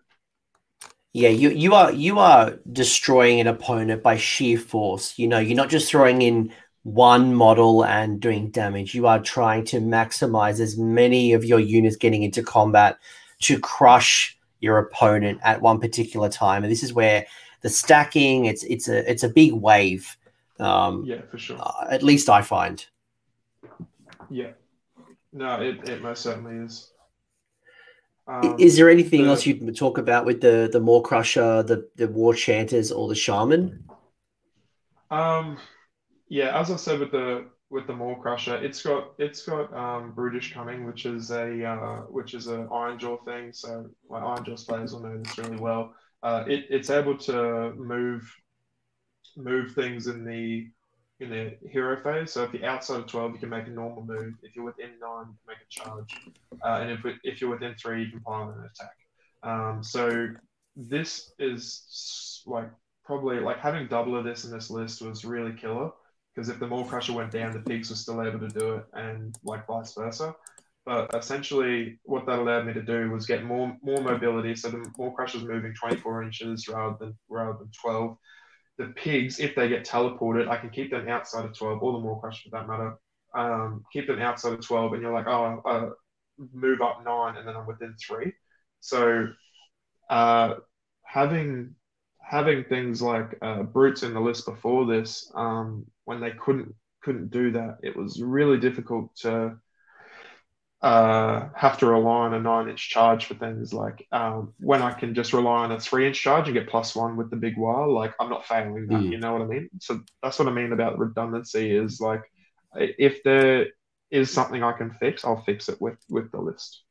Yeah, you you are you are destroying an opponent by sheer force. You know, you're not just throwing in one model and doing damage. You are trying to maximize as many of your units getting into combat to crush your opponent at one particular time. And this is where the stacking it's it's a it's a big wave. Um, Yeah, for sure. uh, at least I find. Yeah. No, it, it most certainly is. Um, is there anything the- else you'd talk about with the the Maw-Krusha, the the War Chanters, or the Shaman? Um, yeah, as I said with the with the Maw-Krusha, it's got it's got um, Brutish Cunning, which is a uh, which is an Iron Jaw thing. So my Iron Jaw players will know this really well. Uh, it, it's able to move move things in the in the hero phase. So if you're outside of twelve, you can make a normal move. If you're within nine, you can make a charge, uh, and if if you're within three, you can pile an attack. Um, so this is like probably like having double of this in this list was really killer because if the Maw-krusha went down, the pigs were still able to do it, and like vice versa. But essentially, what that allowed me to do was get more more mobility. So the Maw-krusha was moving 24 inches rather than rather than 12. The pigs, if they get teleported, I can keep them outside of 12, or the Maw-krusha for that matter. Um, keep them outside of 12, and you're like, oh, uh, move up nine, and then I'm within three. So uh, having having things like uh, brutes in the list before this, um, when they couldn't couldn't do that, it was really difficult to uh, have to rely on a nine inch charge for things like um, when I can just rely on a three inch charge and get plus one with the big Waaagh, like I'm not failing that, mm. you know what I mean? So that's what I mean about redundancy is like if there is something I can fix, I'll fix it with with the list.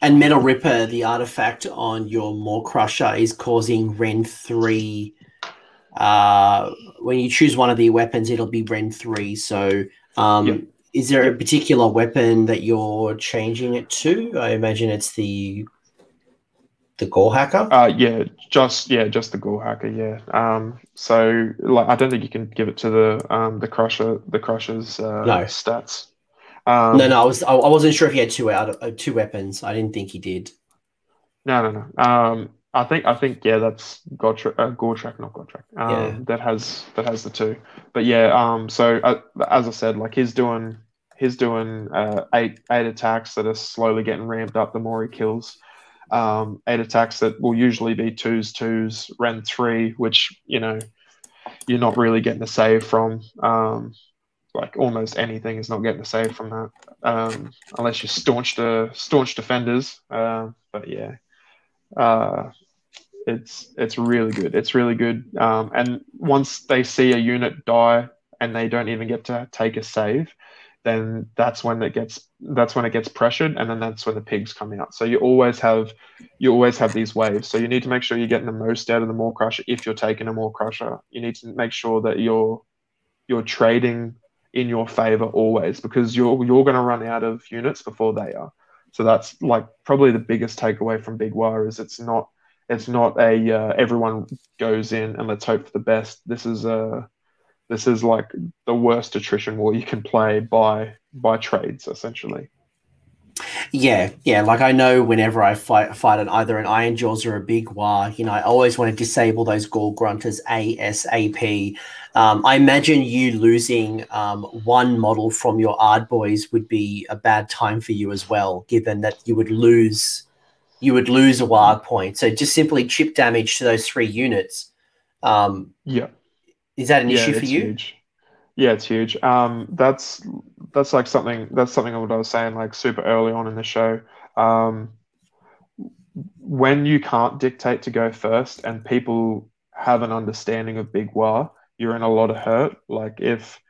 And Metalrippa, the artifact on your Maw-Krusha, is causing Rend 3. Uh, when you choose one of the weapons, it'll be Rend 3. So, um, yep. is there a particular weapon that you're changing it to? I imagine it's the the Gore-hacka. Uh, yeah, just yeah, just the Gore-hacka. Yeah. Um, so like, I don't think you can give it to the um the Krusha the Krusha's uh, no. stats. Um, no, no, I was I wasn't sure if he had two out uh, two weapons. I didn't think he did. No, no, no. Um, I think I think yeah, that's Godtra- uh, Gotrek, not Gotrek. Um, yeah. that has that has the two. But yeah, um, so uh, as I said, like he's doing he's doing uh, eight eight attacks that are slowly getting ramped up the more he kills. Um, eight attacks that will usually be twos, twos, rend three, which you know you're not really getting a save from. Um, like almost anything is not getting a save from that, um, unless you're staunch to staunch defenders. Uh, but yeah, uh, it's it's really good. It's really good. Um, and once they see a unit die and they don't even get to take a save, then that's when it gets that's when it gets pressured, and then that's when the pigs come out. So you always have you always have these waves. So you need to make sure you're getting the most out of the Maw-krusha if you're taking a Maw-krusha. You need to make sure that you're you're trading in your favor always because you're you're going to run out of units before they are. So that's like probably the biggest takeaway from Big Waaagh is it's not it's not a uh, everyone goes in and let's hope for the best. This is a this is like the worst attrition war you can play by by trades essentially. Yeah, yeah. Like I know whenever I fight fight an either an Ironjawz or a Big Waaagh, you know, I always want to disable those Gore-gruntas ASAP. Um, I imagine you losing um, one model from your Ard Boys would be a bad time for you as well, given that you would lose you would lose a Waaagh point. So just simply chip damage to those three units. Um, yeah, is that an yeah, issue for you? Huge. Yeah, it's huge. Um, that's that's like something that's something what I was saying like super early on in the show. Um, when you can't dictate to go first and people have an understanding of Big Waaagh, you're in a lot of hurt. Like if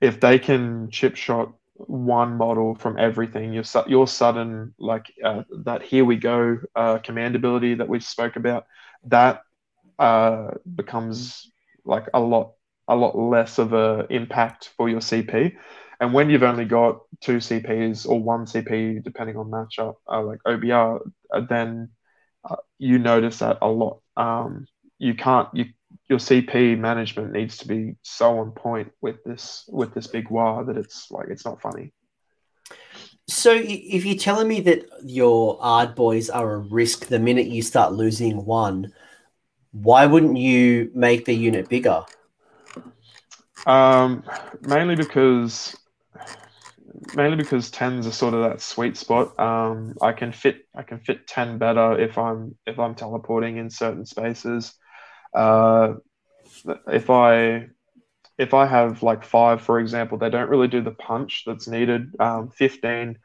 if they can chip shot one model from everything, your your sudden like uh, that here we go uh, command ability that we spoke about that uh, becomes like a lot a lot less of a impact for your CP. And when you've only got two CPs or one CP, depending on matchup, uh, like OBR, uh, then uh, you notice that a lot. Um, you can't you your CP management needs to be so on point with this with this big Waaagh that it's like it's not funny. So if you're telling me that your ard boys are a risk the minute you start losing one, why wouldn't you make the unit bigger? Um, mainly because mainly because tens are sort of that sweet spot. Um, I can fit I can fit ten better if I'm if I'm teleporting in certain spaces. Uh, if I if I have like five, for example, they don't really do the punch that's needed. Um, 15,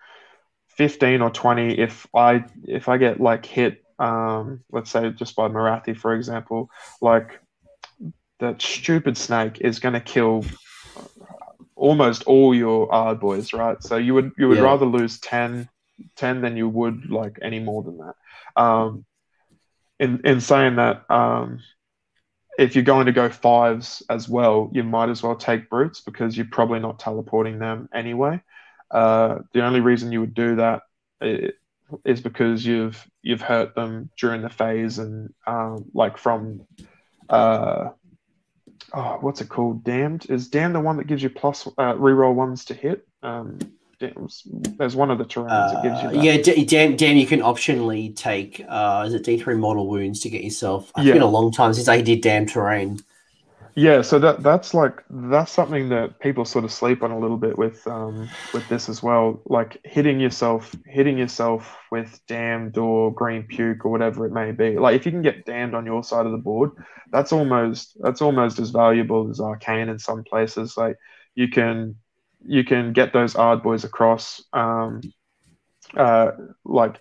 15 or 20, if I if I get like hit, um, let's say just by Morathi, for example, like that stupid snake is going to kill almost all your Ardboys, right? So you would you would yeah. rather lose 10, 10 than you would like any more than that. Um, in in saying that, um, if you're going to go fives as well, you might as well take brutes because you're probably not teleporting them anyway. Uh, the only reason you would do that is because you've you've hurt them during the phase and um, like from uh, oh, what's it called? Damned is damned the one that gives you plus uh, reroll ones to hit. Um, there's one of the terrains uh, that gives you. That. Yeah, d- damn, damn, you can optionally take. Uh, is it D three mortal wounds to get yourself? It's yeah. been a long time since I did damn terrain. Yeah, so that that's like that's something that people sort of sleep on a little bit with um, with this as well. Like hitting yourself, hitting yourself with damned or green puke or whatever it may be. Like if you can get damned on your side of the board, that's almost that's almost as valuable as arcane in some places. Like you can you can get those ard boys across. Um, uh, like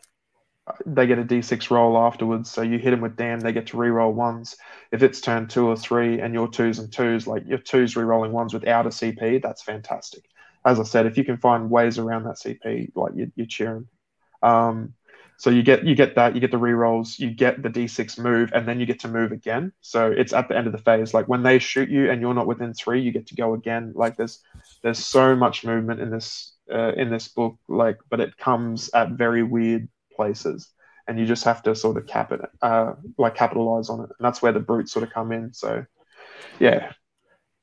they get a d6 roll afterwards. So you hit them with damn, they get to re-roll ones. If it's turn two or three and your twos and twos, like your twos re-rolling ones without a CP, that's fantastic. As I said, if you can find ways around that CP, like you, you're cheering. Um, so you get you get that, you get the re-rolls, you get the d6 move, and then you get to move again. So it's at the end of the phase. Like when they shoot you and you're not within three, you get to go again. Like there's there's so much movement in this uh, in this book. Like, but it comes at very weird places and you just have to sort of cap it uh, like capitalize on it and that's where the brutes sort of come in so yeah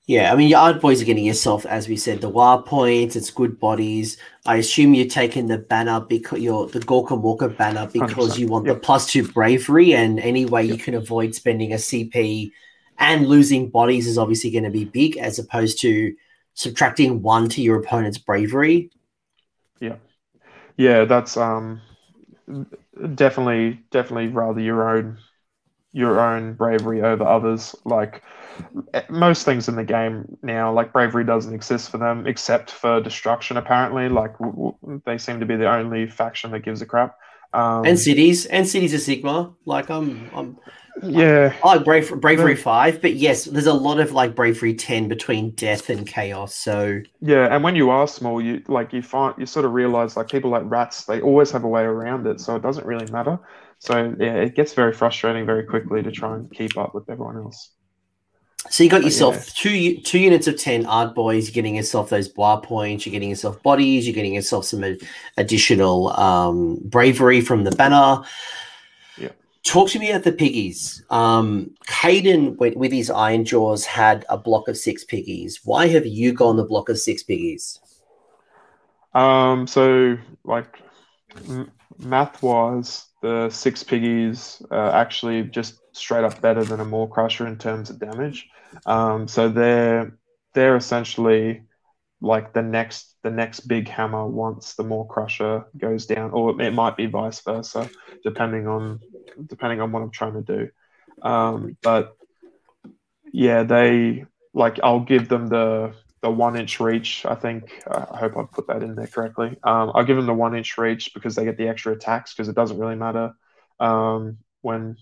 yeah i mean your ard boys are getting yourself as we said the wild points it's good bodies i assume you're taking the banner because you're the gorka walker banner because 100%. you want yep. the plus two bravery and any way yep. you can avoid spending a cp and losing bodies is obviously going to be big as opposed to subtracting one to your opponent's bravery yeah yeah that's um definitely, definitely rather your own your own bravery over others. Like most things in the game now, like bravery doesn't exist for them except for destruction. Apparently, like w- w- they seem to be the only faction that gives a crap. Um, and cities, and cities of Sigmar. Like I'm, I'm yeah. I like Brave, Bravery 5, but yes, there's a lot of like Bravery 10 between death and chaos. So Yeah, and when you are small, you like you find you sort of realize like people like rats, they always have a way around it, so it doesn't really matter. So yeah, it gets very frustrating very quickly to try and keep up with everyone else. So you got yourself yeah. two two units of ten art boys. You're getting yourself those bar points. You're getting yourself bodies. You're getting yourself some additional um, bravery from the banner. Talk to me about the piggies. Um, Hayden, with, with his Ironjawz, had a block of six piggies. Why have you gone the block of six piggies? Um, so, like, m- math wise, the six piggies are actually just straight up better than a Maw-krusha in terms of damage. Um, so they're they're essentially like the next the next big hammer once the Maw-Krusha goes down, or it might be vice versa, depending on depending on what I'm trying to do. Um, but yeah, they like I'll give them the the one inch reach. I think I hope I put that in there correctly. Um, I'll give them the one inch reach because they get the extra attacks because it doesn't really matter um, when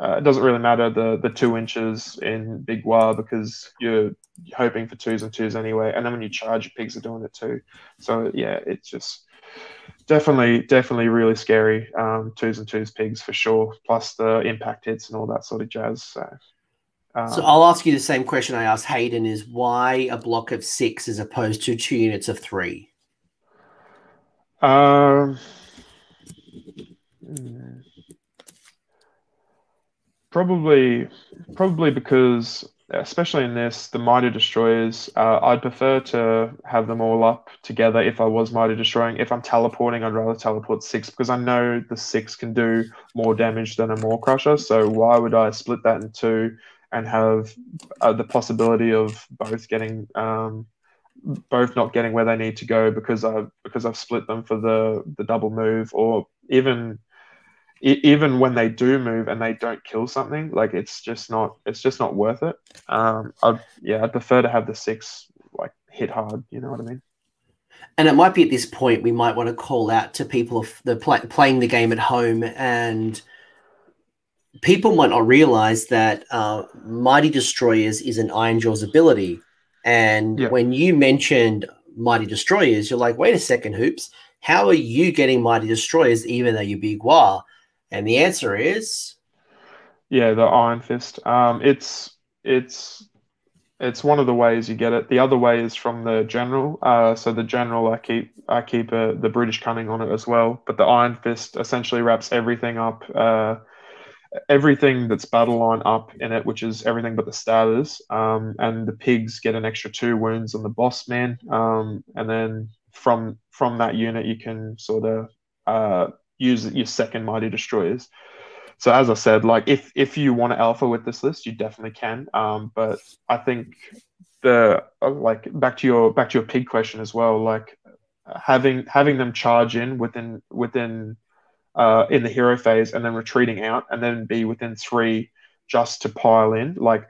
uh, it doesn't really matter the the two inches in Big Waaagh because you're hoping for twos and twos anyway. And then when you charge, your pigs are doing it too. So yeah, it's just definitely, definitely really scary. Um, twos and twos pigs for sure. Plus the impact hits and all that sort of jazz. So. Um, so I'll ask you the same question I asked Hayden: Is why a block of six as opposed to two units of three? Um, hmm. Probably, probably because especially in this, the Mighty Destroyers, uh, I'd prefer to have them all up together if I was Mighty Destroying. If I'm teleporting, I'd rather teleport six because I know the six can do more damage than a Maw-krusha. So why would I split that in two and have uh, the possibility of both getting, um, both not getting where they need to go because I because I've split them for the the double move or even even when they do move and they don't kill something, like it's just not it's just not worth it. Um, I yeah, I'd prefer to have the six like hit hard. You know what I mean? And it might be at this point we might want to call out to people of the play, playing the game at home and people might not realize that uh, Mighty Destroyers is an Ironjawz ability. And yeah. when you mentioned Mighty Destroyers, you're like, wait a second, Hoops, how are you getting Mighty Destroyers even though you're Big Waaagh? And the answer is yeah, the Iron Fist. Um, it's it's it's one of the ways you get it. The other way is from the general. Uh, so the general, I keep I keep uh, the Brutish Cunning on it as well. But the Iron Fist essentially wraps everything up. Uh, everything that's battle line up in it, which is everything but the starters. Um, and the pigs get an extra two wounds on the boss man. Um, and then from from that unit, you can sort of uh, use your second mighty destroyers. So as I said, like if if you want to alpha with this list, you definitely can. Um, but I think the uh, like back to your back to your pig question as well. Like having having them charge in within within uh, in the hero phase and then retreating out and then be within three just to pile in. Like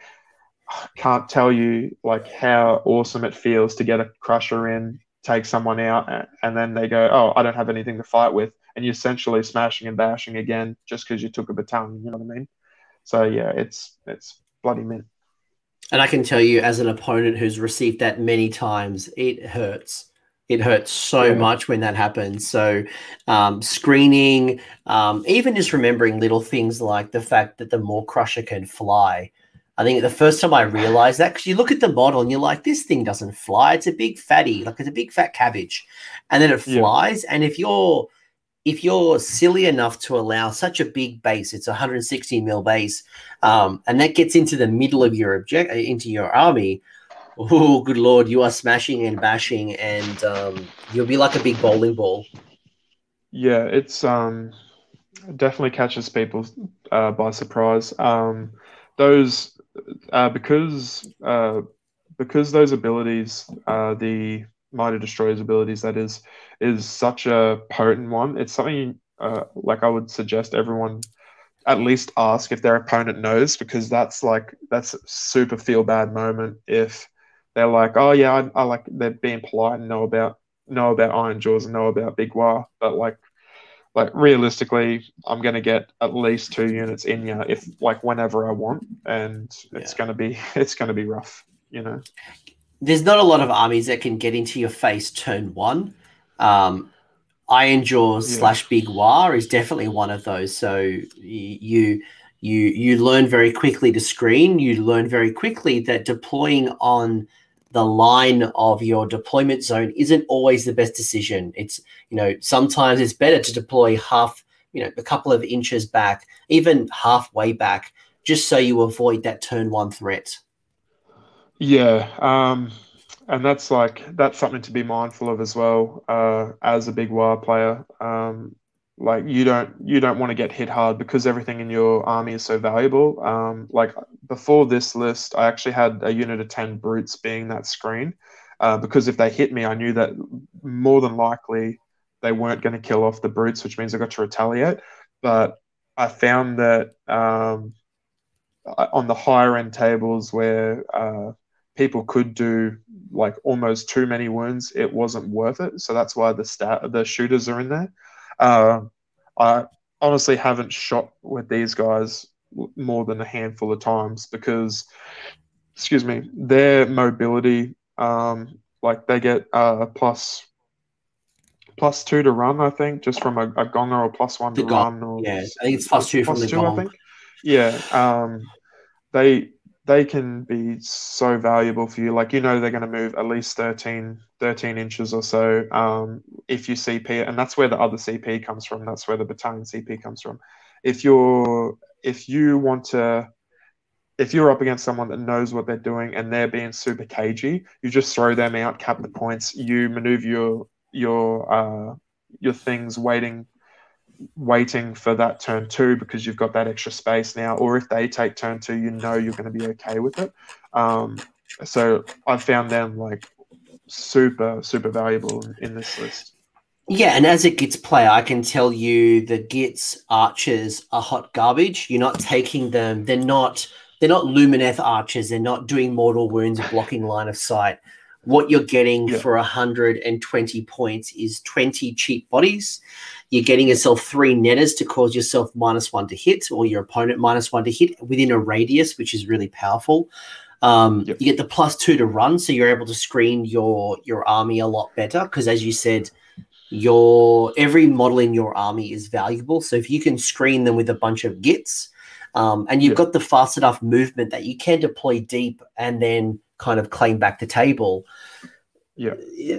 can't tell you like how awesome it feels to get a crusher in, take someone out, and then they go, "Oh, I don't have anything to fight with," and you're essentially smashing and bashing again just because you took a battalion. You know what I mean? So yeah, it's it's bloody mint. And I can tell you, as an opponent who's received that many times, it hurts. It hurts so yeah. much when that happens. So, um, screening, um, even just remembering little things like the fact that the Maw-Krusha can fly. I think the first time I realized that, because you look at the model and you're like, this thing doesn't fly. It's a big fatty, like it's a big fat cabbage. And then it flies. Yeah. And if you're if you're silly enough to allow such a big base, it's a 160 mil base, um, and that gets into the middle of your object uh, into your army. Oh, good lord, you are smashing and bashing, and um, you'll be like a big bowling ball. Yeah, it's um, definitely catches people uh, by surprise. Um, those uh, because uh, because those abilities, uh, the Mighty Destroyer's abilities, that is, is such a potent one. It's something uh, like I would suggest everyone at least ask if their opponent knows because that's like that's a super feel bad moment if they're like, oh yeah, I, I like they're being polite and know about know about Ironjawz and know about Big Waaagh, but like like realistically, I'm going to get at least two units in you if like whenever I want, and it's yeah. going to be it's going to be rough, you know there's not a lot of armies that can get into your face turn one. Um, Ironjawz yeah. slash Big Waaagh is definitely one of those. So you you you learn very quickly to screen. You learn very quickly that deploying on the line of your deployment zone isn't always the best decision. It's you know sometimes it's better to deploy half you know a couple of inches back, even halfway back, just so you avoid that turn one threat. Yeah, um, and that's like that's something to be mindful of as well uh, as a big Waaagh player. Um, like you don't you don't want to get hit hard because everything in your army is so valuable. Um, like before this list, I actually had a unit of ten brutes being that screen uh, because if they hit me, I knew that more than likely they weren't going to kill off the brutes, which means I got to retaliate. But I found that um, on the higher end tables where uh, people could do like almost too many wounds, it wasn't worth it. So that's why the stat the shooters are in there. Uh, I honestly haven't shot with these guys more than a handful of times because, excuse me, their mobility, um, like they get uh, plus plus two to run, I think, just from a, a gonger or plus one to run. Or, yeah, I think it's plus two plus from the two, gong. I think. Yeah, um, they they can be so valuable for you. Like, you know, they're going to move at least 13, 13 inches or so um, if you CP, and that's where the other CP comes from. That's where the battalion CP comes from. If you're, if you want to, if you're up against someone that knows what they're doing and they're being super cagey, you just throw them out, cap the points, you maneuver your, your, uh, your things waiting waiting for that turn two because you've got that extra space now. Or if they take turn two, you know you're going to be okay with it. Um, so I found them like super, super valuable in, in this list. Yeah, and as a Gitz player, I can tell you the Gitz archers are hot garbage. You're not taking them. They're not. They're not Lumineth archers. They're not doing mortal wounds, blocking line of sight. What you're getting yeah. for 120 points is 20 cheap bodies. You're getting yourself three netters to cause yourself minus one to hit, or your opponent minus one to hit within a radius, which is really powerful. Um, yep. You get the plus two to run, so you're able to screen your your army a lot better. Because as you said, your every model in your army is valuable. So if you can screen them with a bunch of gits, um, and you've yep. got the fast enough movement that you can deploy deep and then kind of claim back the table Uh, yeah.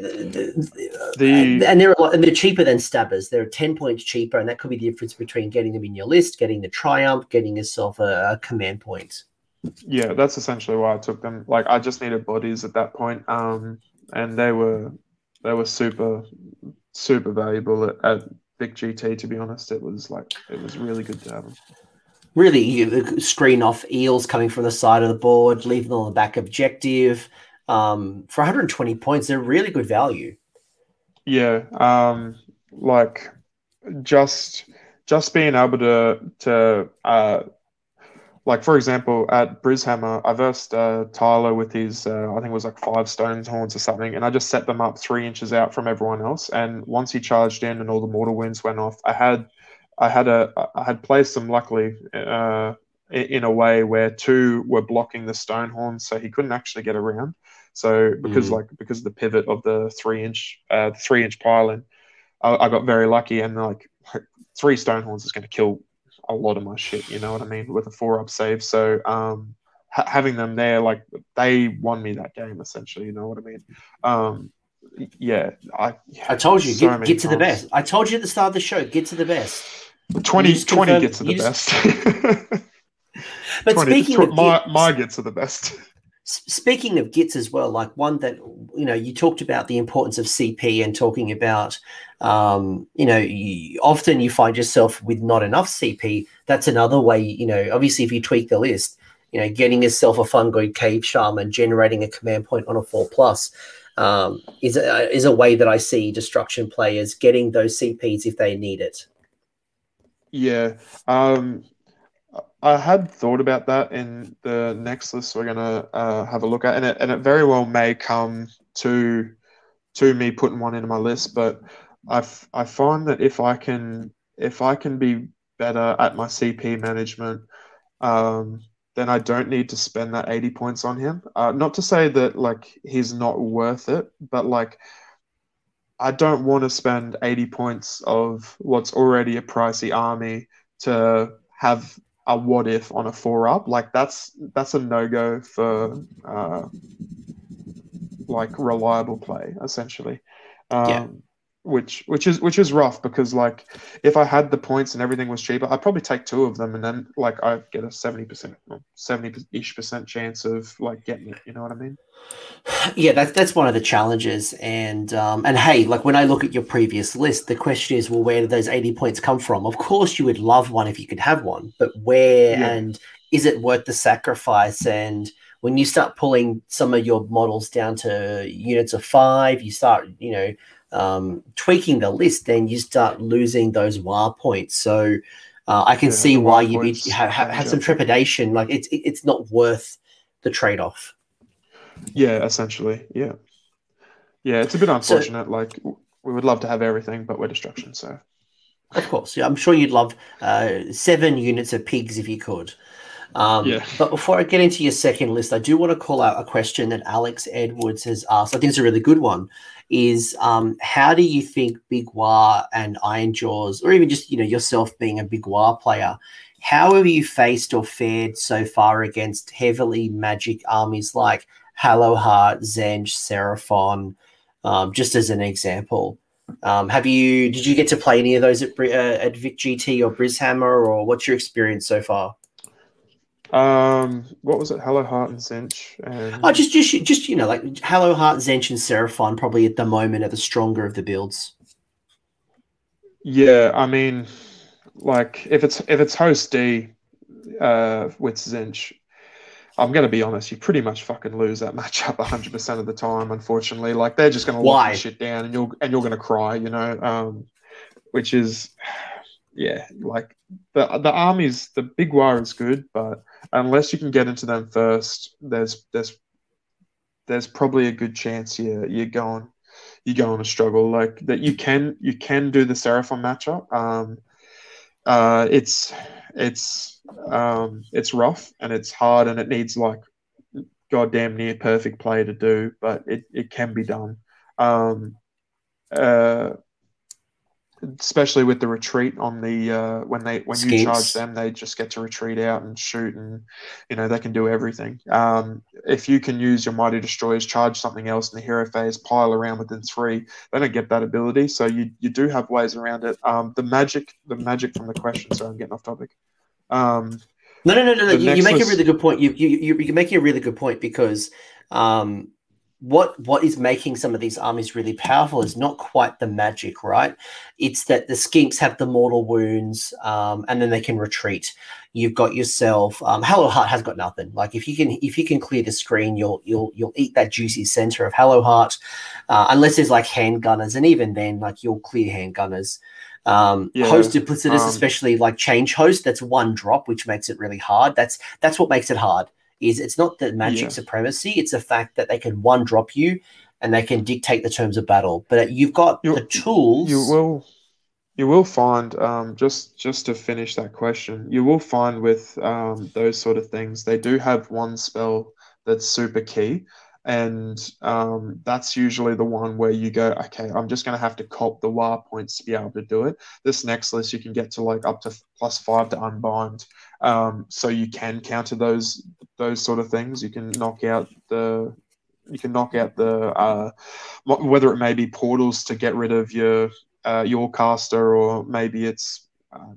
The uh, and they're lot, and they're cheaper than Stabbas. They're ten points cheaper, and that could be the difference between getting them in your list, getting the triumph, getting yourself a, a command point. Yeah, that's essentially why I took them. Like I just needed bodies at that point, um, and they were they were super super valuable at, at Vic GT. To be honest, it was like it was really good to have them. Really, you uh, screen off eels coming from the side of the board, leave them on the back objective. Um, for 120 points, they're really good value. Yeah, um, like just just being able to to uh, like for example at Brishammer, I versed uh, Tyler with his uh, I think it was like five Stonehorns or something, and I just set them up three inches out from everyone else. And once he charged in and all the mortal wounds went off, I had I had a I had placed them luckily uh, in a way where two were blocking the Stonehorns, so he couldn't actually get around. So because mm. like because of the pivot of the three inch uh, three inch pylon, I, I got very lucky and like three Stonehorns is going to kill a lot of my shit. You know what I mean? With a four up save, so um, ha- having them there, like they won me that game essentially. You know what I mean? Um, yeah, I. Yeah, I told you, so get, get to the best. I told you at the start of the show, get to the best. 20, 20 gets to the best. but 20, speaking tw- of my, gets, my gets to the best. Speaking of gits as well, like one that you know, you talked about the importance of CP and talking about, um, you know, you, often you find yourself with not enough CP. That's another way, you know. Obviously, if you tweak the list, you know, getting yourself a fungoid cave shaman, generating a command point on a four plus, um, is a, is a way that I see destruction players getting those CPs if they need it. Yeah. Um, I had thought about that in the next list we're gonna uh, have a look at, and it, and it very well may come to to me putting one into my list. But I I find that if I can if I can be better at my CP management, um, then I don't need to spend that eighty points on him. Uh, not to say that like he's not worth it, but like I don't want to spend 80 points of what's already a pricey army to have a what if on a four up. Like that's that's a no go for uh, like reliable play essentially. Um, yeah which which is which is rough because like if I had the points and everything was cheaper, I'd probably take two of them and then like I get a seventy percent, seventy ish percent chance of like getting it. You know what I mean? Yeah, that's that's one of the challenges. And um, and hey, like when I look at your previous list, the question is, well, where did those eighty points come from? Of course, you would love one if you could have one, but where yeah. and is it worth the sacrifice? And when you start pulling some of your models down to units of five, you start, you know um, tweaking the list, then you start losing those Waaagh points. So uh, I can yeah, see why you be, have, have, have some trepidation. Like it's it's not worth the trade off. Yeah, essentially, yeah, yeah. It's a bit unfortunate. So, like we would love to have everything, but we're destruction. So of course, yeah, I'm sure you'd love uh, seven units of pigs if you could. Um, yeah. But before I get into your second list, I do want to call out a question that Alex Edwards has asked. I think it's a really good one. Is um, how do you think Big Waaagh and Ironjawz, or even just you know yourself being a Big Waaagh player, how have you faced or fared so far against heavily magic armies like Hallowheart, Tzeentch, Seraphon, um, just as an example? Um, have you did you get to play any of those at, uh, at Vic GT or Brishammer, or what's your experience so far? Um, what was it? Hallowheart and Tzeentch. And... Oh, just, just, just you know, like Hallowheart, Tzeentch, and Seraphon probably at the moment are the stronger of the builds. Yeah, I mean, like if it's if it's host D uh, with Tzeentch, I'm gonna be honest, you pretty much fucking lose that matchup 100 percent of the time. Unfortunately, like they're just gonna lock shit down, and you're and you're gonna cry, you know, um, which is yeah, like the the armies, the big Waaagh is good, but unless you can get into them first, there's there's there's probably a good chance you you're going you're going to struggle. Like that, you can you can do the Seraphon matchup. Um, uh, it's it's um, it's rough and it's hard and it needs like goddamn near perfect play to do, but it, it can be done. Um, uh, especially with the retreat on the uh, when they when you charge them, they just get to retreat out and shoot, and you know they can do everything. Um, if you can use your mighty destroyers, charge something else in the hero phase, pile around within three, they don't get that ability. So you you do have ways around it. Um, the magic, the magic from the question. Sorry, I'm getting off topic. Um, No, no, no, no. no. You, you make a really good point. You, you, you, you're making a really good point because um, what what is making some of these armies really powerful is not quite the magic, right? It's that the skinks have the mortal wounds, um, and then they can retreat. You've got yourself. Um, Hallowheart has got nothing. Like if you can if you can clear the screen, you'll you'll you'll eat that juicy center of Hallowheart, uh, unless there's like handgunners, and even then, like you'll clear handgunners. Um, Yeah, host duplicitous, um, especially like change host, that's one drop, which makes it really hard. That's that's what makes it hard. Is it's not the magic Yeah. supremacy; it's the fact that they can one drop you and they can dictate the terms of battle. But you've got You- the tools. you will you will find um, just just to finish that question you will find with um, those sort of things they do have one spell that's super key and um, that's usually the one where you go okay i'm just going to have to cop the Waaagh points to be able to do it. This next list you can get to like up to plus five to unbind. Um, so you can counter those those sort of things. You can knock out the you can knock out the uh, whether it may be portals to get rid of your uh, your caster or maybe it's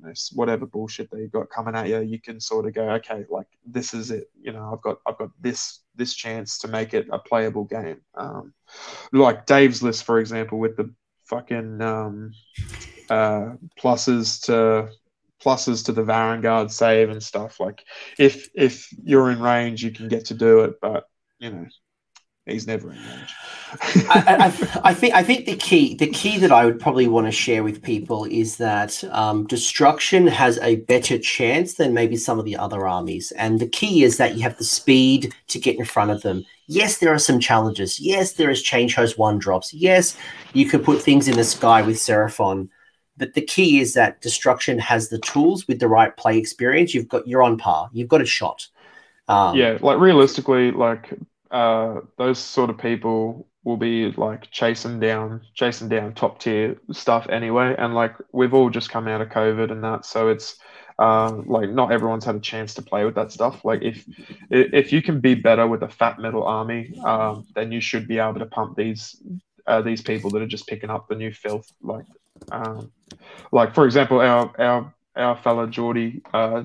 know, whatever bullshit that you've got coming at you, you can sort of go, okay, like this is it. You know, I've got I've got this this chance to make it a playable game. Um, like Dave's list, for example, with the fucking um, uh, pluses to pluses to the Varanguard save and stuff. Like if if you're in range, you can get to do it, but you know, he's never in range. I, I, I think I think the key the key that I would probably want to share with people is that um, destruction has a better chance than maybe some of the other armies, and the key is that you have the speed to get in front of them. Yes, there are some challenges. Yes, there is Changehost one drops. Yes, you could put things in the sky with Seraphon, but the key is that destruction has the tools with the right play experience. You've got you're on par. You've got a shot. Um, yeah, like realistically, like uh, those sort of people will be like chasing down, chasing down top tier stuff anyway. And like we've all just come out of COVID and that, so it's um, like not everyone's had a chance to play with that stuff. Like if if you can be better with a fat metal army, um, then you should be able to pump these uh, these people that are just picking up the new filth. Like um, like for example, our our our fella Geordie uh,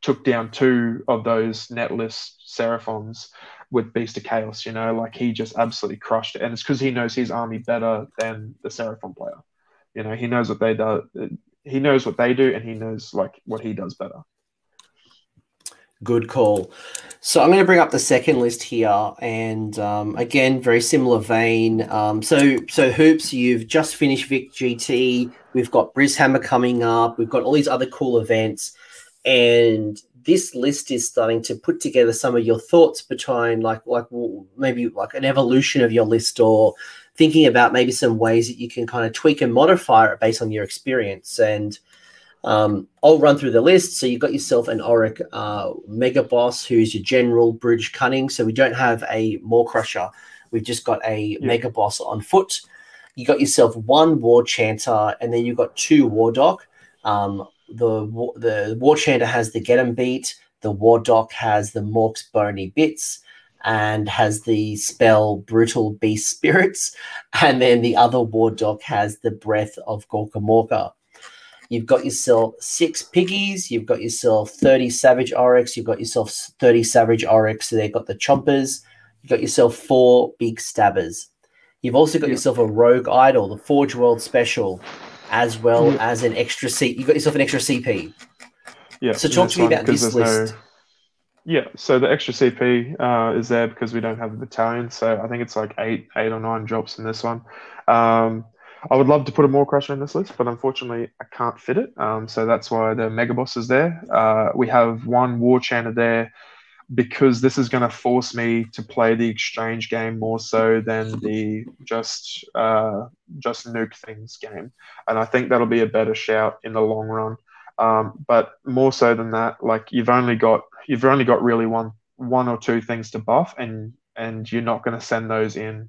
took down two of those netless Seraphons with Beast of Chaos, you know, like he just absolutely crushed it. And it's because he knows his army better than the Seraphon player. You know, he knows what they do. He knows what they do, and he knows like what he does better. Good call. So I'm going to bring up the second list here, and um, again, very similar vein. Um, so, so hoops, you've just finished Vic GT. We've got Brishammer coming up. We've got all these other cool events, and this list is starting to put together some of your thoughts between, like, like maybe like an evolution of your list, or thinking about maybe some ways that you can kind of tweak and modify it based on your experience and. Um, I'll run through the list. So you've got yourself an Orruk uh, Mega Boss, who's your general Brutish Cunning. So we don't have a Maw-Krusha. We've just got a Yeah. Mega Boss on foot. You got yourself one War Chanter, and then you've got two Wardokk. Um, the the War Chanter has the Get 'em Beat. The Wardokk has the Mork's Bony Bits and has the spell Brutal Beast Spirits. And then the other Wardokk has the Breath of Gorkamorka. You've got yourself six piggies. You've got yourself 30 Savage Orruks. You've got yourself 30 Savage Orruks. So they've got the chompers. You've got yourself four Big Stabbas. You've also got Yeah. yourself a Rogue Idol, the Forge World Special, as well Yeah. as an extra C. You've got yourself an extra CP. Yeah. So talk to me about this list. Yeah, so the extra CP uh, is there because we don't have a battalion. So I think it's like eight, eight or nine drops in this one. Um, I would love to put a Maw-Krusha in this list, but unfortunately I can't fit it. Um, so that's why the mega boss is there. Uh, we have one war chanter there because this is going to force me to play the exchange game more so than the just uh, just nuke things game, and I think that'll be a better shout in the long run. Um, but more so than that, like you've only got you've only got really one one or two things to buff, and and you're not going to send those in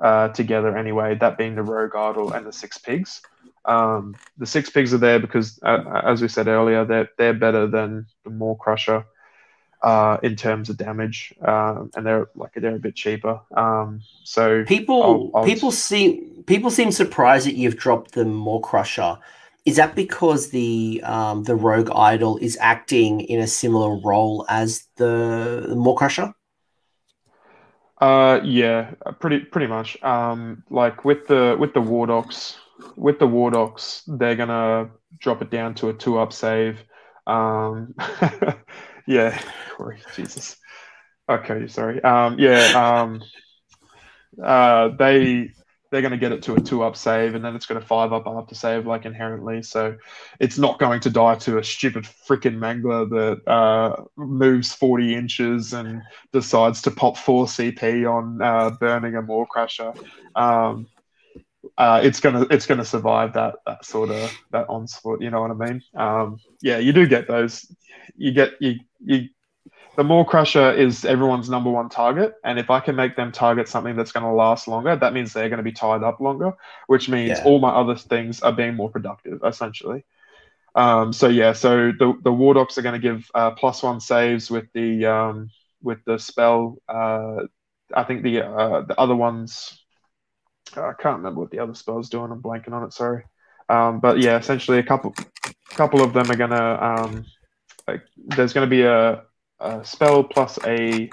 uh, together anyway. That being the rogue idol and the six pigs. Um, the six pigs are there because, uh, as we said earlier, they're they're better than the Maw-Krusha uh, in terms of damage, um, and they're like they're a bit cheaper. Um, so people I'll, I'll people seem people seem surprised that you've dropped the Maw-Krusha. Is that because the um, the rogue idol is acting in a similar role as the, the Maw-Krusha? Uh, yeah, pretty pretty much. Um, like with the with the Wardokks, with the Wardokks, they're gonna drop it down to a two up save. Um, yeah, Corey, Jesus. Okay, sorry. Um, yeah, um, uh, they they're going to get it to a two up save, and then it's going to five up after save like inherently. So it's not going to die to a stupid freaking mangler that uh, moves 40 inches and decides to pop four CP on uh, burning a Maw-Krusha. Um, uh, it's gonna it's gonna survive that that sort of that onslaught. You know what I mean? Um, yeah, you do get those. You get you you the Maw-Krusha is everyone's number one target. And if I can make them target something that's going to last longer, that means they're going to be tied up longer, which means yeah. all my other things are being more productive, essentially. Um, so yeah, so the the Wardokks are going to give uh, plus one saves with the um, with the spell. Uh, I think the uh, the other ones, I can't remember what the other spell's doing. I'm blanking on it. Sorry, um, but yeah, essentially a couple couple of them are to um, like, there's to be a a spell plus a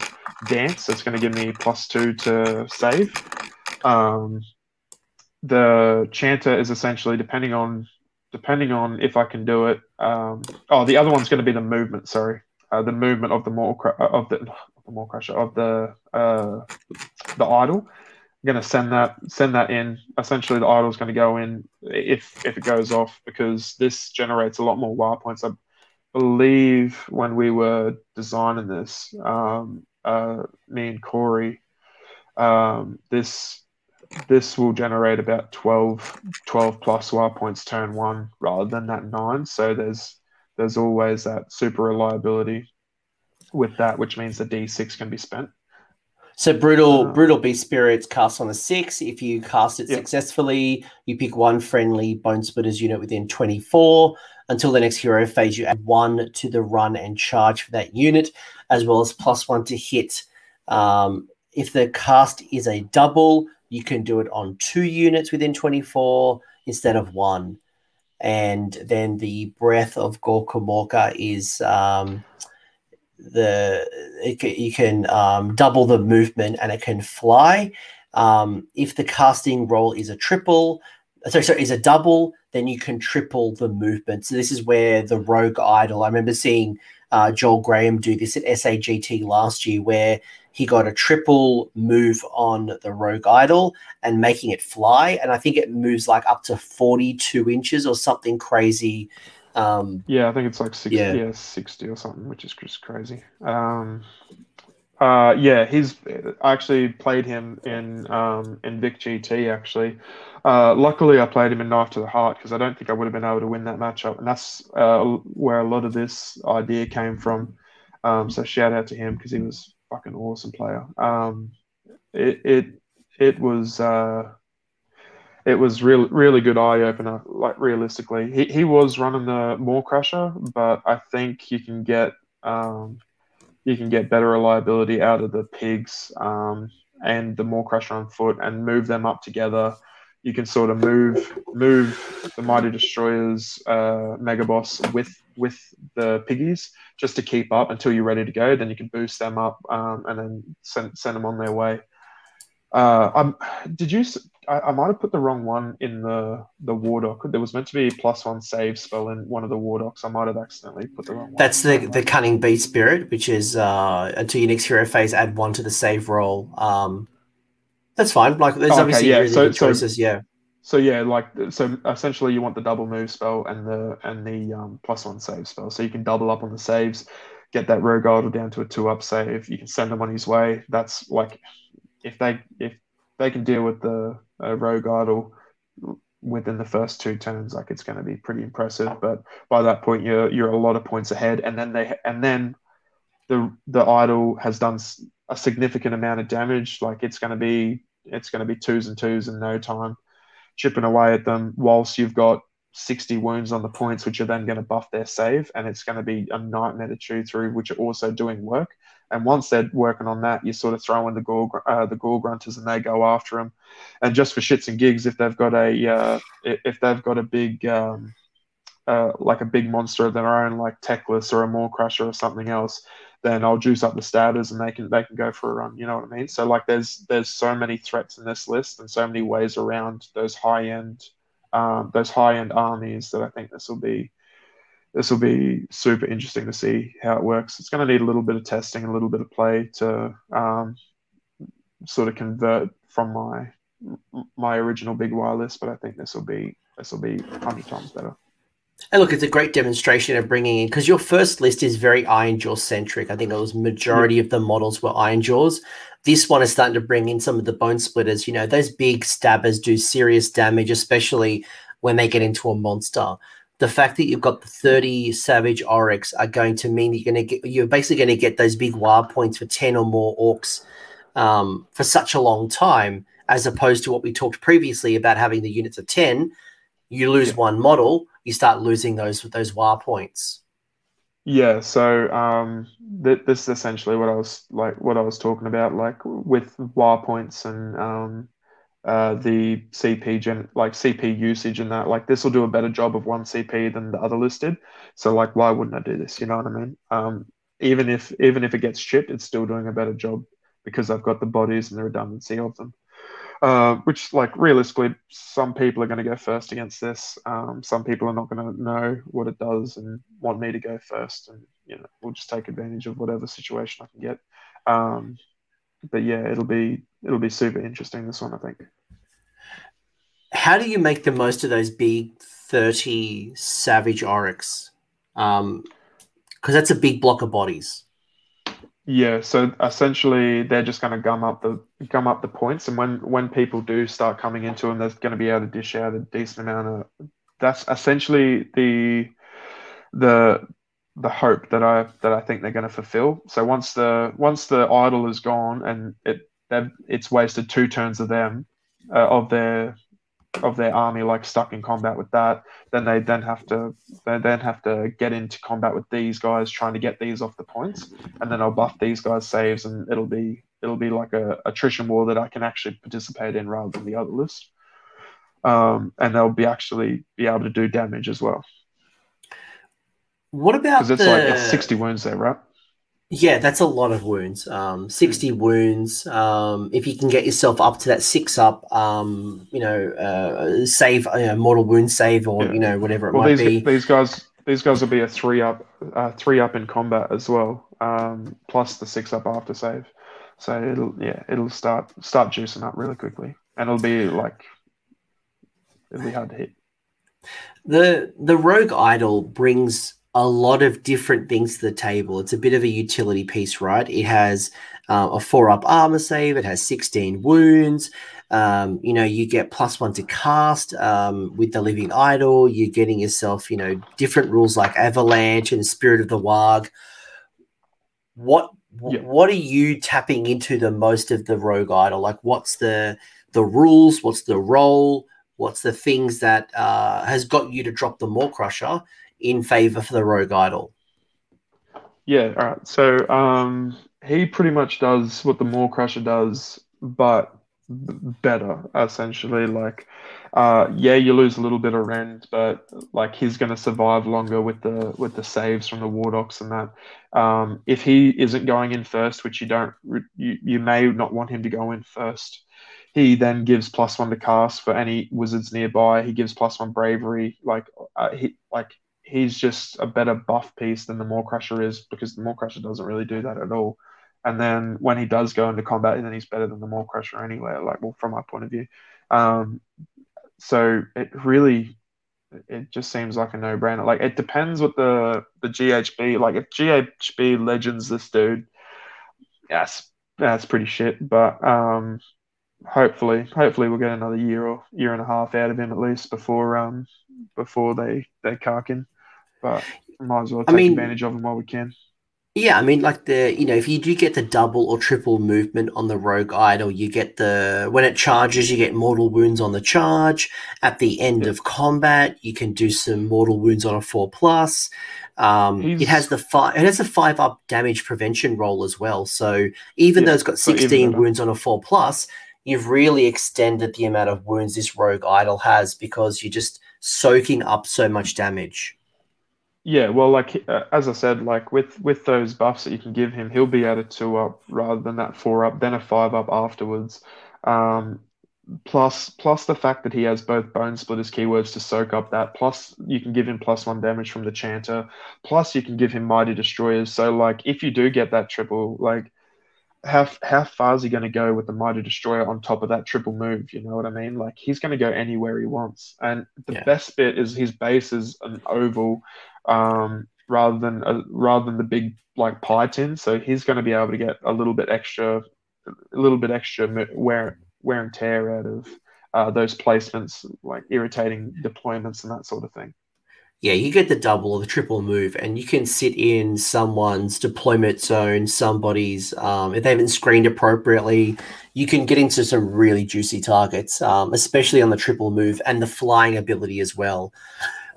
dance. That's to give me plus two to save. Um, the chanter is essentially depending on depending on if I can do it. Um, oh, the other one's to be the movement. Sorry, uh, the movement of the more uh, of the the Maw-Krusha of the uh, the idol. Going to send that send that in. Essentially, the idol is going to go in if if it goes off because this generates a lot more Waaagh points. I believe when we were designing this, um, uh, me and Corey, um, this this will generate about 12, 12 plus Waaagh points turn one rather than that nine. So there's there's always that super reliability with that, which means the D6 can be spent. So brutal, uh, brutal beast spirits cast on a six. If you cast it successfully, you pick one friendly Bonesplitterz unit within twenty four. Until the next hero phase, you add one to the run and charge for that unit, as well as plus one to hit. Um, if the cast is a double, you can do it on two units within 24 instead of one. And then the breath of Gorkamorka is um, the it, you can um, double the movement and it can fly. Um, if the casting roll is a triple, sorry, sorry, is a double, then you can triple the movement. So this is where the rogue idol. I remember seeing uh, Joel Graham do this at SAGT last year, where he got a triple move on the rogue idol and making it fly, and I think it moves like up to forty-two inches or something crazy. Um, yeah, I think it's like 60, yeah. yeah, 60 or something, which is just crazy. Um, uh, yeah, he's. I actually played him in um, in Vic GT. Actually, uh, luckily I played him in Knife to the Heart because I don't think I would have been able to win that matchup, and that's uh, where a lot of this idea came from. Um, so shout out to him because he was fucking awesome player. Um, it it it was uh, it was really really good eye opener. Like realistically, he he was running the Maw-Krusha, but I think you can get um, you can get better reliability out of the pigs um, and the Maw-Krusha on foot and move them up together. You can sort of move move the mighty destroyers uh, mega boss with with the piggies just to keep up until you're ready to go. Then you can boost them up um, and then send send them on their way. Uh, um, did you I, I might have put the wrong one in the the Wardokk. There was meant to be plus one save spell in one of the Wardokks. I might have accidentally put the wrong one. That's the the cunning beast spirit, which is uh, until your next hero phase, add one to the save roll. Um, that's fine. Like there's okay, obviously yeah. so, choices. So, yeah. So yeah, like so essentially you want the double move spell and the and the um, plus one save spell. So you can double up on the saves, get that rogue idol down to a two up save. You can send them on his way. That's like if they if they can deal with the uh, rogue idol within the first two turns, like it's going to be pretty impressive. But by that point, you're you're a lot of points ahead, and then they and then the the idol has done a significant amount of damage. Like it's going to be it's going to be twos and twos in no time, chipping away at them whilst you've got 60 wounds on the points, which are then going to buff their save, and it's going to be a nightmare to chew through, which are also doing work. And once they're working on that, you sort of throw in the gore, uh, the Gore-gruntas, and they go after them. And just for shits and gigs, if they've got a uh, if they've got a big um, uh, like a big monster of their own, like Teclis or a Maw-Krusha or something else, then I'll juice up the starters and they can they can go for a run. You know what I mean? So like there's there's so many threats in this list and so many ways around those high end um, those high end armies that I think this will be this will be super interesting to see how it works. It's going to need a little bit of testing, a little bit of play to um, sort of convert from my my original big Waaagh list, but I think this will be this will be hundred times better. And look, it's a great demonstration of bringing in because your first list is very Ironjaw centric. I think it was majority of the models were Ironjawz. This one is starting to bring in some of the Bonesplitterz. You know, those Big Stabbas do serious damage, especially when they get into a monster. The fact that you've got the 30 Savage Orruks are going to mean you're going to get, you're basically going to get those big Waaagh points for 10 or more orcs um, for such a long time, as opposed to what we talked previously about having the units of 10. You lose yeah. one model, you start losing those those Waaagh points. Yeah, so um, th- this is essentially what I was like, what I was talking about, like with Waaagh points and um, uh, the CP gen, like CP usage and that. Like this will do a better job of one CP than the other listed. So like, why wouldn't I do this? You know what I mean? Um, even if even if it gets chipped, it's still doing a better job because I've got the bodies and the redundancy of them. Uh, which, like, realistically, some people are going to go first against this. Um, some people are not going to know what it does and want me to go first. And, you know, we'll just take advantage of whatever situation I can get. Um, but yeah, it'll be it'll be super interesting this one, I think. How do you make the most of those big thirty Savage Orruks? Because um, that's a big block of bodies. Yeah, so essentially they're just going to gum up the gum up the points, and when when people do start coming into them, they're going to be able to dish out a decent amount of. That's essentially the the the hope that I that I think they're going to fulfill. So once the once the idol is gone and it it's wasted two turns of them uh, of their of their army like stuck in combat with that, then they then have to they then have to get into combat with these guys trying to get these off the points, and then I'll buff these guys saves, and it'll be it'll be like a attrition war that I can actually participate in rather than the other list, um, and they'll be actually be able to do damage as well. What about because it's the... like it's sixty wounds there, right? Yeah, that's a lot of wounds. Um, 60 mm. wounds. Um, if you can get yourself up to that six up, um, you know, uh, save, you know, mortal wound save or, yeah. you know, whatever it well, might these, be. These guys, these guys will be a three up, uh, three up in combat as well, um, plus the six up after save. So it'll, yeah, it'll start, start juicing up really quickly and it'll be like, it'll be hard to hit. The, the rogue idol brings a lot of different things to the table. It's a bit of a utility piece, right? It has uh, a four up armor save, it has 16 wounds. Um, you know, you get plus one to cast um, with the living idol. You're getting yourself, you know, different rules like avalanche and spirit of the warg. What yeah. what are you tapping into the most of the rogue idol? Like, what's the the rules? What's the role? What's the things that uh, has got you to drop the Maw-Krusha? In favor for the Rogue Idol? Yeah, all right. So um, he pretty much does what the Maw-Krusha does, but better essentially. Like, uh, yeah, you lose a little bit of rend, but like he's going to survive longer with the with the saves from the Wardokks and that. Um, if he isn't going in first, which you don't, you, you may not want him to go in first. He then gives plus one to cast for any wizards nearby. He gives plus one bravery. Like, uh, he like he's just a better buff piece than the Maw-Krusha is because the Maw-Krusha doesn't really do that at all. And then when he does go into combat, then he's better than the Maw-Krusha anyway. Like, well, from my point of view. Um, so it really, it just seems like a no-brainer. Like, it depends what the the GHB like. If GHB legends this dude, yes, that's pretty shit. But um, hopefully, hopefully we'll get another year or year and a half out of him at least before um before they they cark him but might as well take I mean, advantage of them while we can. Yeah, I mean, like the you know, if you do get the double or triple movement on the rogue idol, you get the when it charges, you get mortal wounds on the charge. At the end Yeah. of combat, you can do some mortal wounds on a four plus. Um, it has the five. It has a five up damage prevention roll as well. So even Yeah, though it's got sixteen wounds on a four plus, you've really extended the amount of wounds this rogue idol has because you're just soaking up so much damage. Yeah, well, like uh, as I said, like with with those buffs that you can give him, he'll be at a two up rather than that four up, then a five up afterwards. Um, plus plus the fact that he has both Bonesplitterz keywords to soak up that. Plus you can give him plus one damage from the chanter. Plus you can give him mighty destroyers. So like if you do get that triple, like how how far is he going to go with the mighty destroyer on top of that triple move? You know what I mean? Like he's going to go anywhere he wants. And the Yeah. best bit is his base is an oval, um, rather than a, rather than the big like pie tin. So he's going to be able to get a little bit extra, a little bit extra wear wear and tear out of uh, those placements, like irritating deployments and that sort of thing. Yeah, you get the double or the triple move, and you can sit in someone's deployment zone, somebody's, um, if they haven't screened appropriately, you can get into some really juicy targets, um, especially on the triple move and the flying ability as well.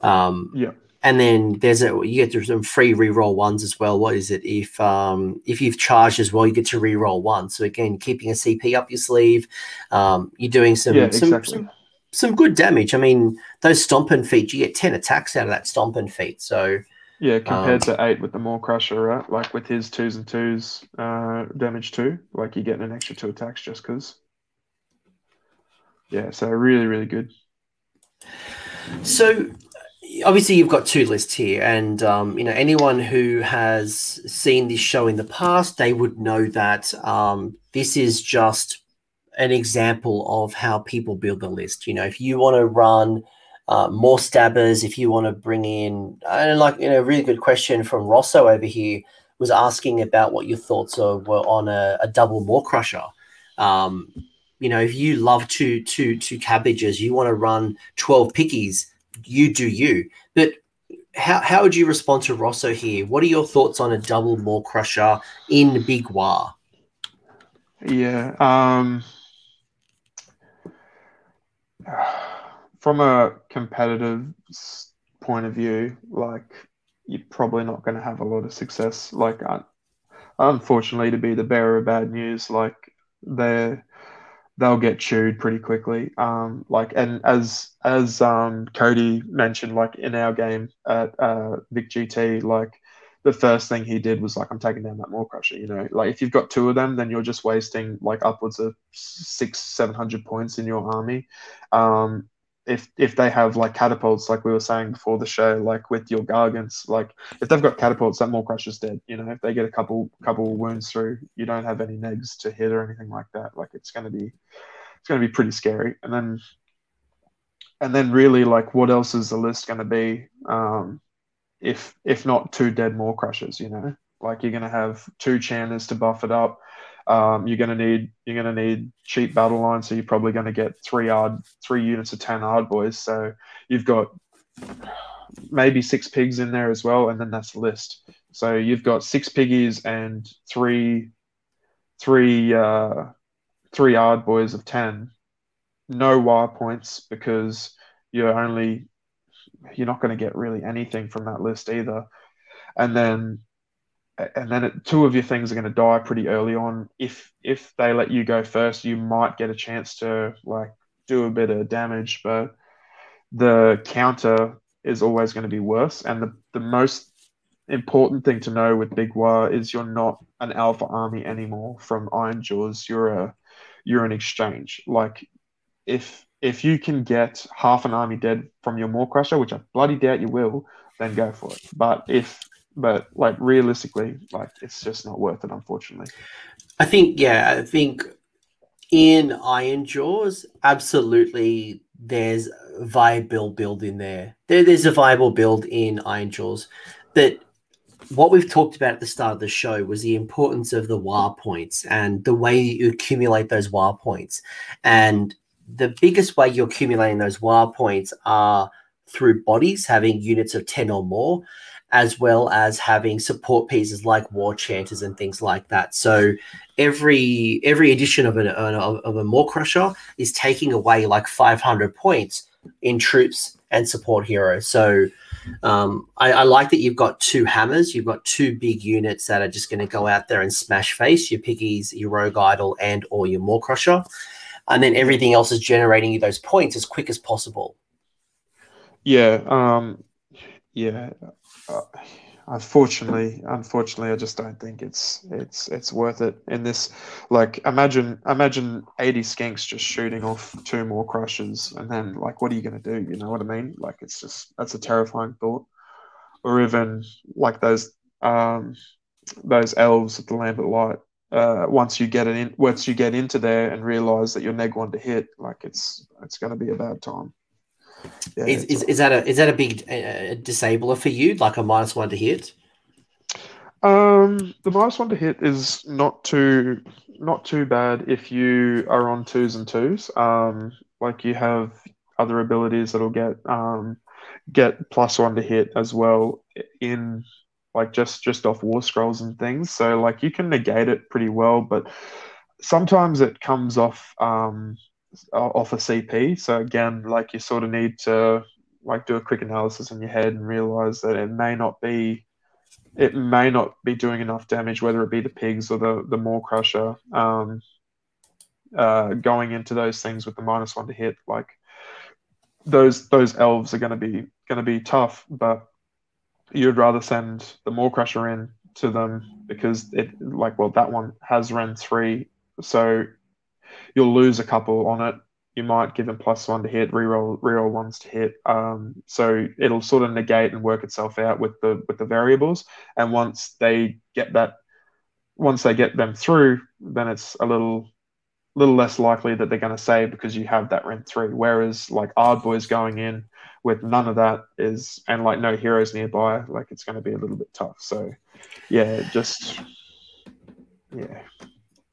Um, Yeah. And then there's a you get some free reroll ones as well. What is it? If um if you've charged as well, you get to reroll one. So again, keeping a CP up your sleeve, um, you're doing some Yeah, some, exactly. some some good damage. I mean, those stomping feet, you get 10 attacks out of that stomping feet. So, Yeah, compared Um, to eight with the Maw-Krusha, right? Like with his twos and twos uh, damage two, like you're getting an extra two attacks just because. Yeah, so really, really good. so obviously you've got two lists here and um, you know anyone who has seen this show in the past they would know that um, this is just an example of how people build the list. You know if you want to run uh, more stabbers if you want to bring in and like you know really good question from rosso over here was asking about what your thoughts are, were on a, a double Maw-Krusha. Um, you know if you love two two two cabbages you want to run 12 pickies you do you. But how, how would you respond to Rosso here? What are your thoughts on a double Maw-Krusha in Big Waaagh? Yeah. Um, from a competitive point of view, like you're probably not going to have a lot of success. Like, unfortunately, to be the bearer of bad news, like they're they'll get chewed pretty quickly. Um, like, and as as um Cody mentioned, like in our game at uh Vic GT, like the first thing he did was like, I'm taking down that Maw-Krusha. You know, like if you've got two of them, then you're just wasting like upwards of six, seven hundred points in your army. Um, if if they have like catapults, like we were saying before the show, like with your gargants, like if they've got catapults, that Maw-Krusha's dead. You know, if they get a couple couple wounds through, you don't have any negs to hit or anything like that. Like it's gonna be it's gonna be pretty scary. And then and then really like what else is the list gonna be? Um, if if not two dead Maw-Krushas, you know, like you're gonna have two chanters to buff it up. Um, you're gonna need you're gonna need cheap battle lines, so you're probably gonna get three hard three units of ten Ardboys. So you've got maybe six pigs in there as well, and then that's the list. So you've got six piggies and three three uh, three boys of ten. No Waaagh points because you're only you're not going to get really anything from that list either. And then and then two of your things are going to die pretty early on. If if they let you go first, you might get a chance to like do a bit of damage, but the counter is always going to be worse. And the, the most important thing to know with Big Waaagh is you're not an alpha army anymore from Ironjawz. You're a you're an exchange. Like if if you can get half an army dead from your Maw-Krusha, which I bloody doubt you will, then go for it. But if but like realistically, like it's just not worth it, unfortunately. I think, yeah, I think in Iron Jaws, absolutely there's viable build in there. there. There's a viable build in Ironjawz. But what we've talked about at the start of the show was the importance of the Waaagh points and the way you accumulate those Waaagh points. And the biggest way you're accumulating those Waaagh points are through bodies, having units of 10 or more, as well as having support pieces like war chanters and things like that. So every every edition of, an, of a Maw-Krusha is taking away like 500 points in troops and support heroes. So um, I, I, like that you've got two hammers. You've got two big units that are just going to go out there and smash face your piggies, your rogue idol, and or your Maw-Krusha, and then everything else is generating you those points as quick as possible. Yeah, um, yeah. Uh, unfortunately, unfortunately, I just don't think it's it's it's worth it in this. Like, imagine imagine eighty skinks just shooting off two Maw-Krushas, and then like, what are you going to do? You know what I mean? Like, it's just that's a terrifying thought. Or even like those um those elves at the Lambent Light. Uh, once you get it in, once you get into there and realize that you're neg one to hit, like it's it's going to be a bad time. Yeah, is, is, is, that a is that a big uh, disabler for you, like a minus one to hit? Um, the minus one to hit is not too not too bad if you are on twos and twos. Um, like you have other abilities that'll get um get plus one to hit as well in like just just off war scrolls and things. So like you can negate it pretty well, but sometimes it comes off um off a CP. So again, like you sort of need to like do a quick analysis in your head and realize that it may not be it may not be doing enough damage, whether it be the pigs or the the Maw-Krusha. Um, uh, going into those things with the minus one to hit, like those those elves are going to be going to be tough, but you'd rather send the Maw-Krusha in to them because it like well that one has Rend three, so you'll lose a couple on it. You might give them plus one to hit, reroll reroll ones to hit. Um, so it'll sort of negate and work itself out with the with the variables. And once they get that, once they get them through, then it's a little little less likely that they're going to save because you have that Rend three. Whereas like Ardboys going in with none of that is and like no heroes nearby, like it's going to be a little bit tough. So yeah, just yeah.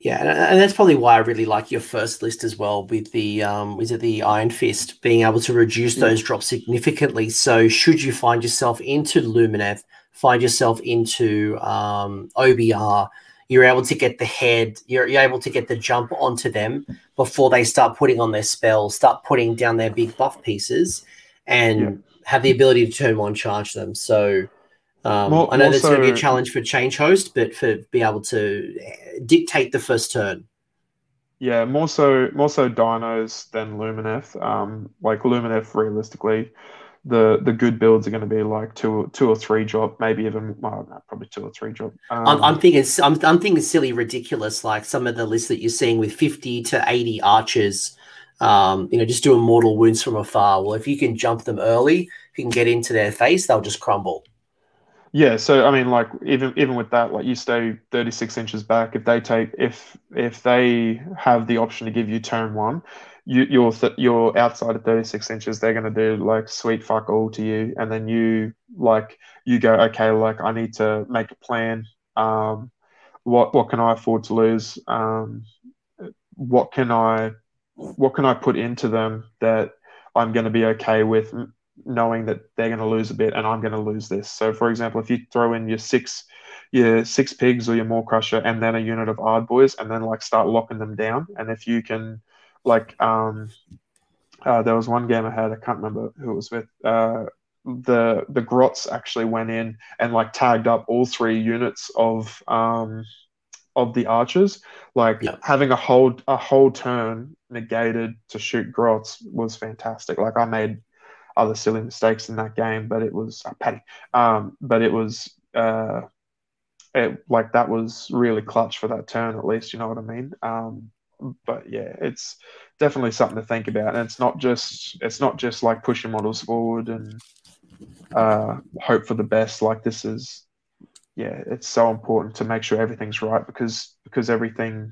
Yeah, and that's probably why I really like your first list as well. With the um, is it the Iron Fist being able to reduce those drops significantly. So should you find yourself into Lumineth, find yourself into um, OBR, you're able to get the head, you're, you're able to get the jump onto them before they start putting on their spells, start putting down their big buff pieces, and yeah. have the ability to turn one charge them. So um, more, I know that's going to be a challenge for Changehost, but for be able to eh, dictate the first turn. Yeah, more so more so dinos than Lumineth. Um, like Lumineth, realistically, the the good builds are going to be like two two or three drop, maybe even well, no, probably two or three drop. Um, I'm, I'm, thinking I'm, I'm thinking silly, ridiculous. Like some of the lists that you're seeing with 50 to 80 archers. Um, you know, just doing mortal wounds from afar. Well, if you can jump them early, if you can get into their face, they'll just crumble. Yeah, so I mean, like even even with that, like you stay 36 inches back. If they take if if they have the option to give you turn one, you you're th- you're outside of 36 inches. They're gonna do like sweet fuck all to you, and then you like you go okay, like I need to make a plan. Um, what what can I afford to lose? Um, what can I what can I put into them that I'm going to be okay with knowing that they're going to lose a bit and I'm going to lose this. So, for example, if you throw in your six, your six pigs or your Maw-Krusha and then a unit of Ardboys and then like start locking them down, and if you can, like, um, uh, there was one game I had, I can't remember who it was with. Uh, the the grots actually went in and like tagged up all three units of um of the archers like yeah. having a whole a whole turn negated to shoot grots was fantastic like i made other silly mistakes in that game, but it was uh, Paddy. Um, but it was uh, it, like that was really clutch for that turn, at least. You know what I mean? Um, but yeah, it's definitely something to think about, and it's not just it's not just like pushing models forward and uh, hope for the best. Like this is, yeah, it's so important to make sure everything's right because because everything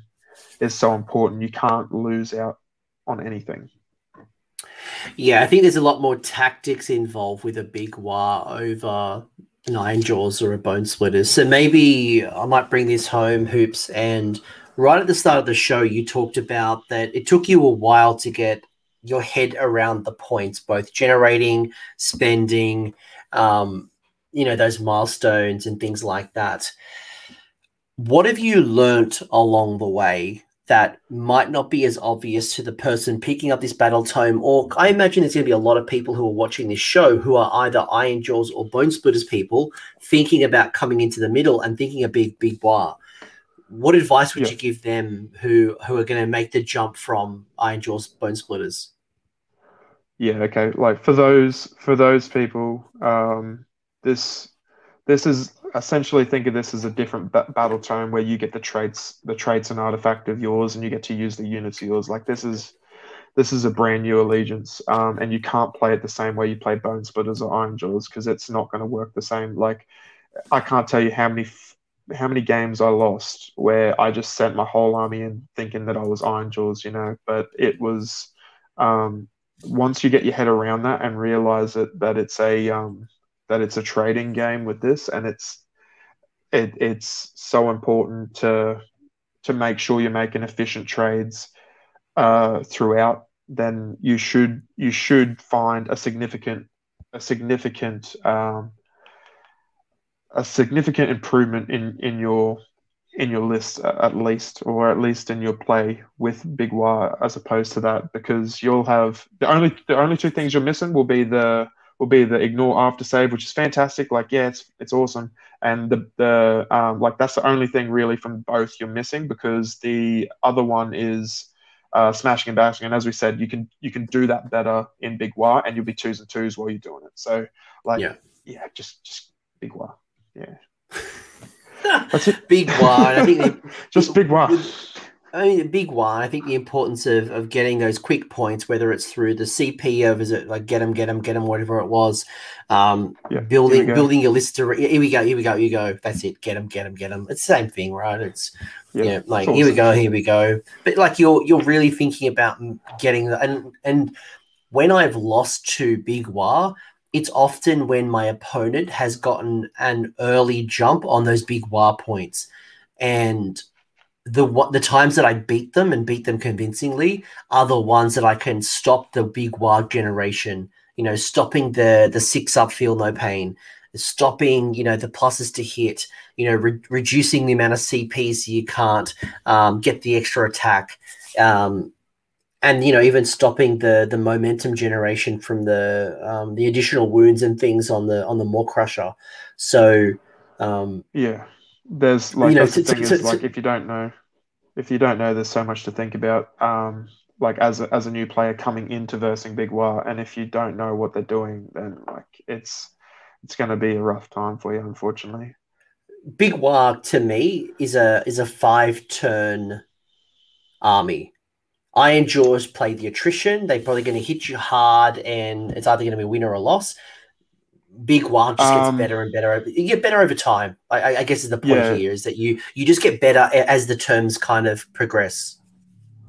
is so important. You can't lose out on anything. Yeah, I think there's a lot more tactics involved with a big Waaagh over Ironjawz or a Bonesplitterz. So maybe I might bring this home, hoops. And right at the start of the show, you talked about that it took you a while to get your head around the points, both generating, spending, um, you know, those milestones and things like that. What have you learnt along the way that might not be as obvious to the person picking up this battle tome? Or I imagine there's going to be a lot of people who are watching this show who are either Ironjawz or Bonesplitterz people thinking about coming into the middle and thinking a big, big bar. What advice would yeah. you give them who who are going to make the jump from Ironjawz Bone Splitters? Yeah, okay. Like for those for those people, um, this this is essentially think of this as a different ba- battle tome where you get the traits the traits and artifact of yours and you get to use the units of yours. Like this is this is a brand new allegiance, um, and you can't play it the same way you play Bonesplitterz or Ironjawz because it's not going to work the same. Like I can't tell you how many how many games I lost where I just sent my whole army in thinking that I was Ironjawz, you know, but it was um, once you get your head around that and realize that that it's a um, that it's a trading game with this, and it's it, it's so important to to make sure you're making efficient trades uh, throughout. Then you should you should find a significant a significant um, a significant improvement in in your in your list at least, or at least in your play with Big Waaagh, as opposed to that, because you'll have the only the only two things you're missing will be the will be the ignore after save, which is fantastic. Like, yeah, it's it's awesome, and the the um, like that's the only thing really from both you're missing because the other one is uh, smashing and bashing, and as we said, you can you can do that better in Big Waaagh, and you'll be twos and twos while you're doing it. So, like, yeah, yeah just just Big Waaagh, yeah. That's it. Big Waaagh. I think just Big Waaagh. I mean, a big one. I think the importance of, of getting those quick points, whether it's through the CP of is it like get them, get them, get them, whatever it was, um, yeah, building building your list. To, here we go, here we go, here we go. That's it. Get them, get them, get them. It's the same thing, right? It's yeah, you know, like here we go, here we go. But like you're you're really thinking about getting the and and when I've lost to Big Waaagh, it's often when my opponent has gotten an early jump on those Big Waaagh points, and the what the times that I beat them and beat them convincingly are the ones that I can stop the big Waaagh generation. You know, stopping the the six up feel no pain, stopping you know the pluses to hit. You know, re- reducing the amount of CPs you can't um, get the extra attack. Um, and you know even stopping the the momentum generation from the um, the additional wounds and things on the on the Maw-Krusha. so um, yeah there's like you know, that's the thing is like if you don't know if you don't know there's so much to think about um like as a, as a new player coming into versing big Waaagh and if you don't know what they're doing then like it's it's going to be a rough time for you unfortunately. Big Waaagh to me is a is a five turn army. Ironjawz play the attrition. They're probably going to hit you hard, and it's either going to be a win or a loss big one just gets um, better and better. You get better over time. I, I guess is the point yeah. here is that you you just get better as the terms kind of progress.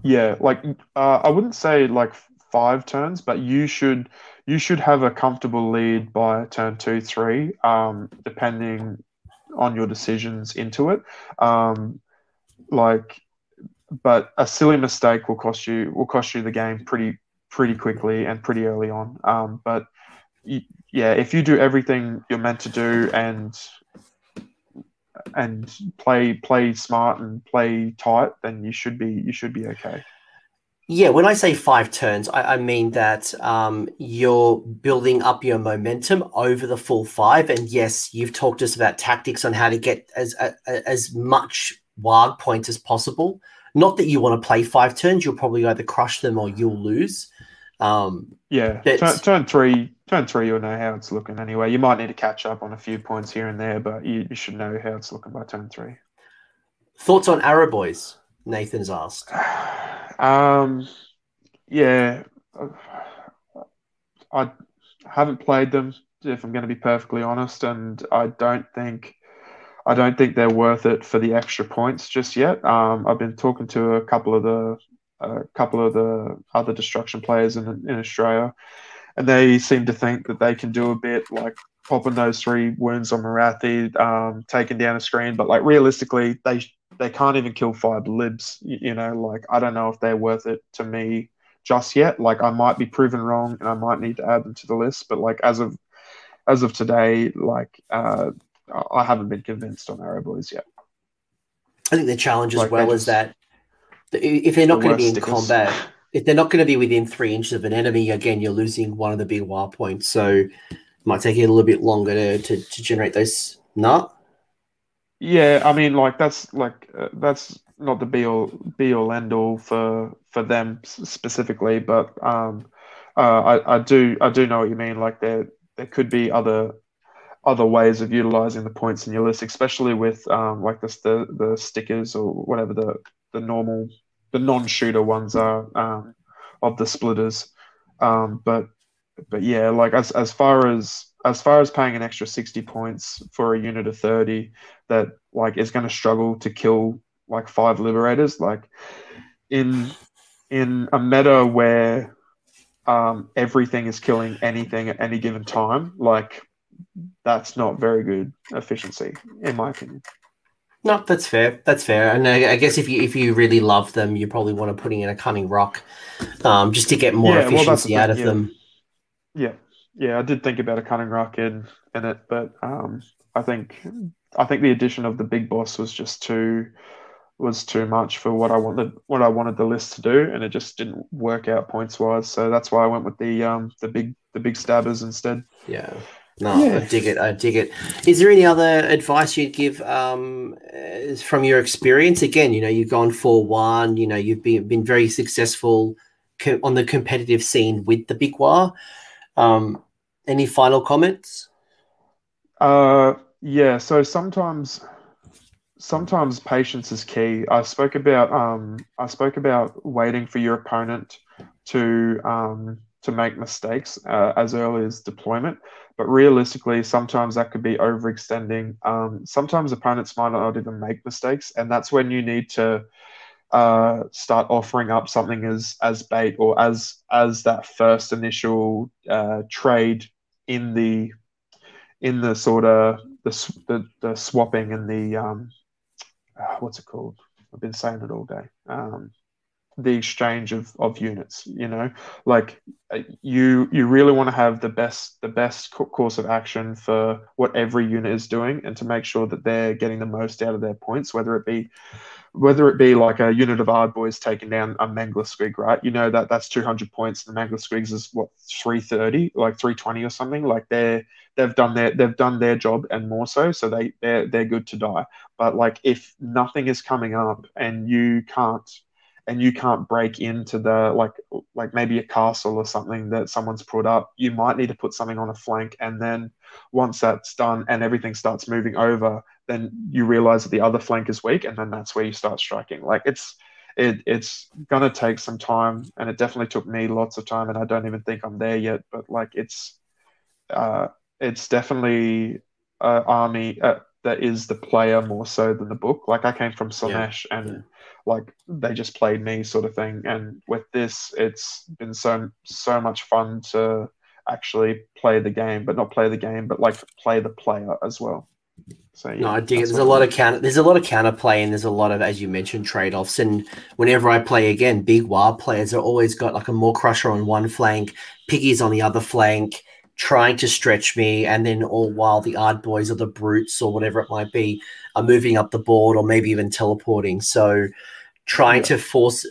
Yeah, like uh, I wouldn't say like five turns, but you should you should have a comfortable lead by turn two, three, um, depending on your decisions into it. Um, like, but a silly mistake will cost you will cost you the game pretty pretty quickly and pretty early on. Um, but yeah, if you do everything you're meant to do and and play play smart and play tight, then you should be you should be okay. Yeah, when I say five turns, I, I mean that um, you're building up your momentum over the full five. And yes, you've talked to us about tactics on how to get as as much Waaagh points as possible. Not that you want to play five turns; you'll probably either crush them or you'll lose. Um, yeah, turn, turn, three, turn three, you'll know how it's looking anyway. You might need to catch up on a few points here and there, but you, you should know how it's looking by turn three. Thoughts on Arrow Boys? Nathan's asked. Um, yeah, I haven't played them. If I'm going to be perfectly honest, and I don't think I don't think they're worth it for the extra points just yet. Um, I've been talking to a couple of the a couple of the other destruction players in, in Australia, and they seem to think that they can do a bit like popping those three wounds on Morathi, um, taking down a screen. But like realistically, they they can't even kill five libs. You, you, know, like I don't know if they're worth it to me just yet. Like I might be proven wrong, and I might need to add them to the list. But like as of as of today, like uh, I haven't been convinced on Arrow Boys yet. I think the challenge as like well is that if they're not the going to be in stickers. combat, if they're not going to be within three inches of an enemy, again, you're losing one of the big Waaagh points. So might take you a little bit longer to, to, to generate those. Not. Yeah, I mean, like that's like uh, that's not the be all be all end all for for them specifically, but um, uh, I I do I do know what you mean. Like there there could be other other ways of utilizing the points in your list, especially with um, like this, the the stickers or whatever the the normal the non-shooter ones are um, of the splitters. Um, but but yeah, like as as far as as far as paying an extra sixty points for a unit of thirty that like is going to struggle to kill like five liberators, like in in a meta where um, everything is killing anything at any given time, like that's not very good efficiency, in my opinion. No, that's fair. That's fair. And I, I, guess if you if you really love them, you probably want to put in a Kunnin' Rukk, um, just to get more yeah, efficiency well, out of yeah. them. Yeah, yeah. I did think about a Kunnin' Rukk in in it, but um, I think I think the addition of the big boss was just too was too much for what I wanted what I wanted the list to do, and it just didn't work out points wise. So that's why I went with the um the big the Big Stabbas instead. Yeah. No, yeah. I dig it. I dig it. Is there any other advice you'd give um, uh, from your experience? Again, you know, you've gone for one. You know, you've been been very successful co- on the competitive scene with the Big Waaagh. Um, any final comments? Uh, yeah. So sometimes, sometimes patience is key. I spoke about um, I spoke about waiting for your opponent to um, to make mistakes uh, as early as deployment. But realistically, sometimes that could be overextending. Um, sometimes opponents might not even make mistakes, and that's when you need to uh, start offering up something as as bait or as as that first initial uh, trade in the in the sort of the, the, the swapping and the um, uh, what's it called? I've been saying it all day. Um, the exchange of, of units you know like uh, you you really want to have the best the best course of action for what every unit is doing and to make sure that they're getting the most out of their points whether it be whether it be like a unit of Ardboys taking down a Mangler Squig, right? You know that that's 200 points. And the Mangler Squigs is what 330, like 320 or something. Like they're they've done their they've done their job and more so, so they they're they're good to die. But like if nothing is coming up and you can't and you can't break into the like like maybe a castle or something that someone's put up you might need to put something on a flank and then once that's done and everything starts moving over then you realize that the other flank is weak and then that's where you start striking. Like it's it, it's gonna take some time and it definitely took me lots of time and i don't even think i'm there yet but like it's uh it's definitely uh, army uh, that is the player more so than the book. Like i came from Slaanesh yeah. and yeah like they just played me sort of thing. And with this, it's been so so much fun to actually play the game, but not play the game, but like play the player as well. So yeah, no, I dig it. There's a lot of counter. There's a lot of counterplay, and there's a lot of, as you mentioned, trade offs. And whenever I play again, big Waaagh players are always got like a Maw-Krusha on one flank, piggies on the other flank, trying to stretch me, and then all while the Ardboys or the brutes or whatever it might be are moving up the board or maybe even teleporting. So trying yeah. to force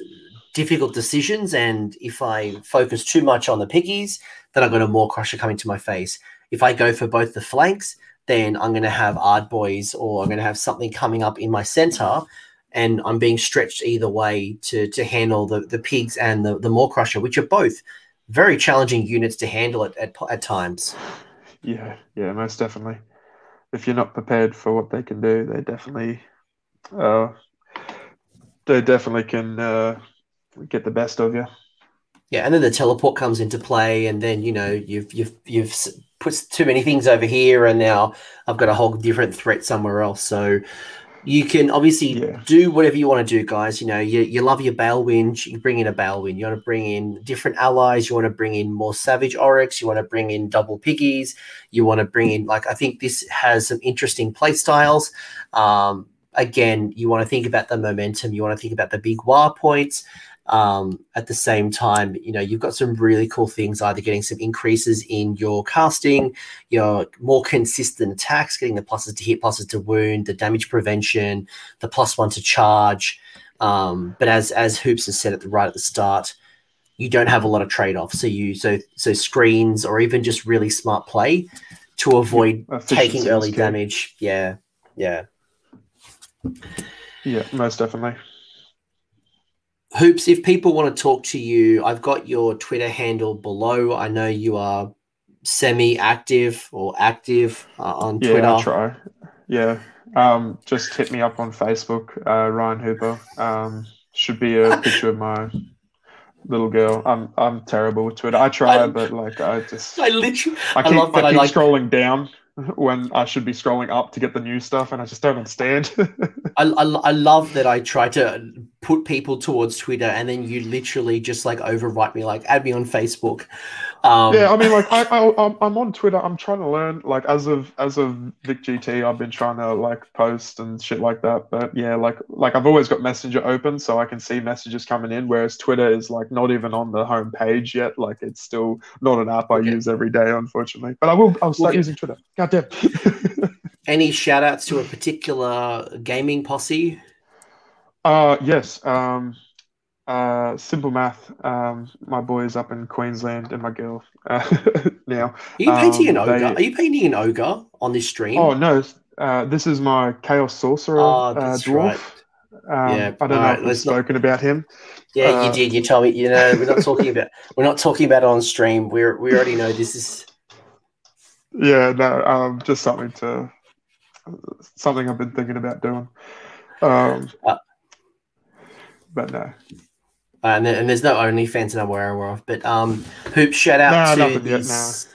difficult decisions. And if I focus too much on the piggies, then I've got a Maw-Krusha coming to my face. If I go for both the flanks, then I'm going to have Ardboys or I'm going to have something coming up in my center. And I'm being stretched either way to, to handle the, the pigs and the, the Maw-Krusha, which are both very challenging units to handle at, at, at times. Yeah, yeah, most definitely. If you're not prepared for what they can do, they definitely uh, they definitely can uh, get the best of you. Yeah, and then the teleport comes into play, and then you know you've you've you've put too many things over here, and now I've got a whole different threat somewhere else. So you can obviously yeah. do whatever you want to do, guys. You know, you, you love your Balewind, you bring in a Balewind. You want to bring in different allies. You want to bring in more Savage Orruks. You want to bring in double piggies. You want to bring in like I think this has some interesting play styles. Um, again, you want to think about the momentum. You want to think about the big Waaagh points. Um, at the same time, you know, you've got some really cool things, either getting some increases in your casting, your more consistent attacks, getting the pluses to hit, pluses to wound, the damage prevention, the plus one to charge. Um, but as as Hoops has said at the right at the start, you don't have a lot of trade offs. So you so so screens or even just really smart play to avoid taking early damage. Yeah, yeah, yeah, most definitely. Hoops, if people want to talk to you, I've got your Twitter handle below. I know you are semi-active or active uh, on yeah, Twitter. I try. Yeah, um, just hit me up on Facebook, uh, Ryan Hooper. Um, should be a picture of my little girl. I'm I'm terrible with Twitter. I try, I, but like I just I literally I keep, I, I keep like, scrolling down when I should be scrolling up to get the new stuff, and I just don't understand. I, I, I love that I try to put people towards Twitter, and then you literally just like overwrite me, like add me on Facebook. Um, yeah, I mean, like I, I I'm on Twitter. I'm trying to learn. Like as of as of Vic GT, I've been trying to like post and shit like that. But yeah, like like I've always got Messenger open, so I can see messages coming in. Whereas Twitter is like not even on the home page yet. Like it's still not an app I okay. use every day, unfortunately. But I will. I'll start using Twitter. Goddamn. Any shout outs to a particular gaming posse? Uh yes. Um uh, simple math. Um, my boys up in Queensland and my girl uh, now. Are you painting um, an ogre? They... Are you painting an ogre on this stream? Oh no, uh, this is my chaos sorcerer oh, dwarf. Right. Um, yeah, I don't know right, we've spoken not... about him. Yeah, you uh, did. You told me. You know, we're not talking about. We're not talking about it on stream. We're we already know this is. Yeah, no, um, just something to something I've been thinking about doing. Um, but no. And, and, there's no OnlyFans that I'm aware of, but um, Hoop, shout out to this,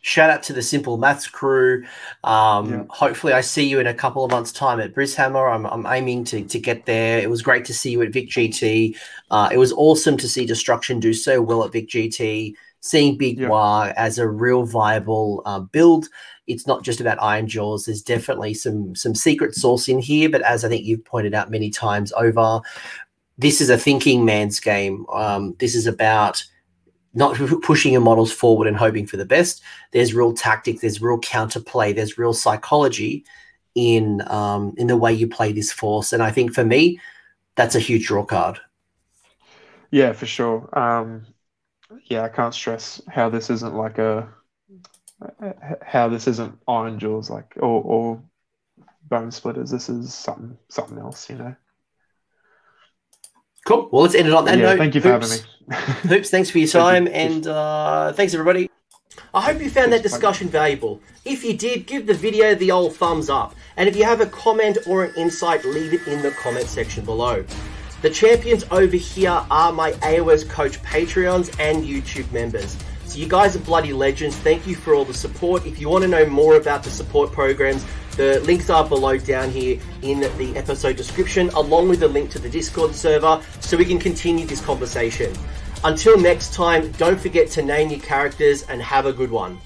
shout out to the Simple Maths crew. Um, yeah. Hopefully, I see you in a couple of months' time at Brishammer. I'm, I'm aiming to, to get there. It was great to see you at Vic GT. Uh, it was awesome to see Destruction do so well at Vic GT. Seeing Big yeah. Waaagh as a real viable uh, build. It's not just about Ironjawz There's definitely some some secret sauce in here, but as I think you've pointed out many times over, this is a thinking man's game. Um, this is about not pushing your models forward and hoping for the best. There's real tactic. There's real counterplay. There's real psychology in um, in the way you play this force. And I think for me, that's a huge draw card. Yeah, for sure. Um, yeah, I can't stress how this isn't like a how this isn't Ironjawz like or, or Bonesplitterz. This is something something else, you know. Cool. Well, let's end it on that yeah, note. Thank you Hoops. for having me. Hoops, thanks for your time and uh, thanks everybody. I hope you found that discussion valuable. If you did, give the video the old thumbs up. And if you have a comment or an insight, leave it in the comment section below. The champions over here are my AOS coach Patreons and YouTube members. So you guys are bloody legends. Thank you for all the support. If you want to know more about the support programs, the links are below down here in the episode description, along with the link to the Discord server, so we can continue this conversation. Until next time, don't forget to name your characters and have a good one.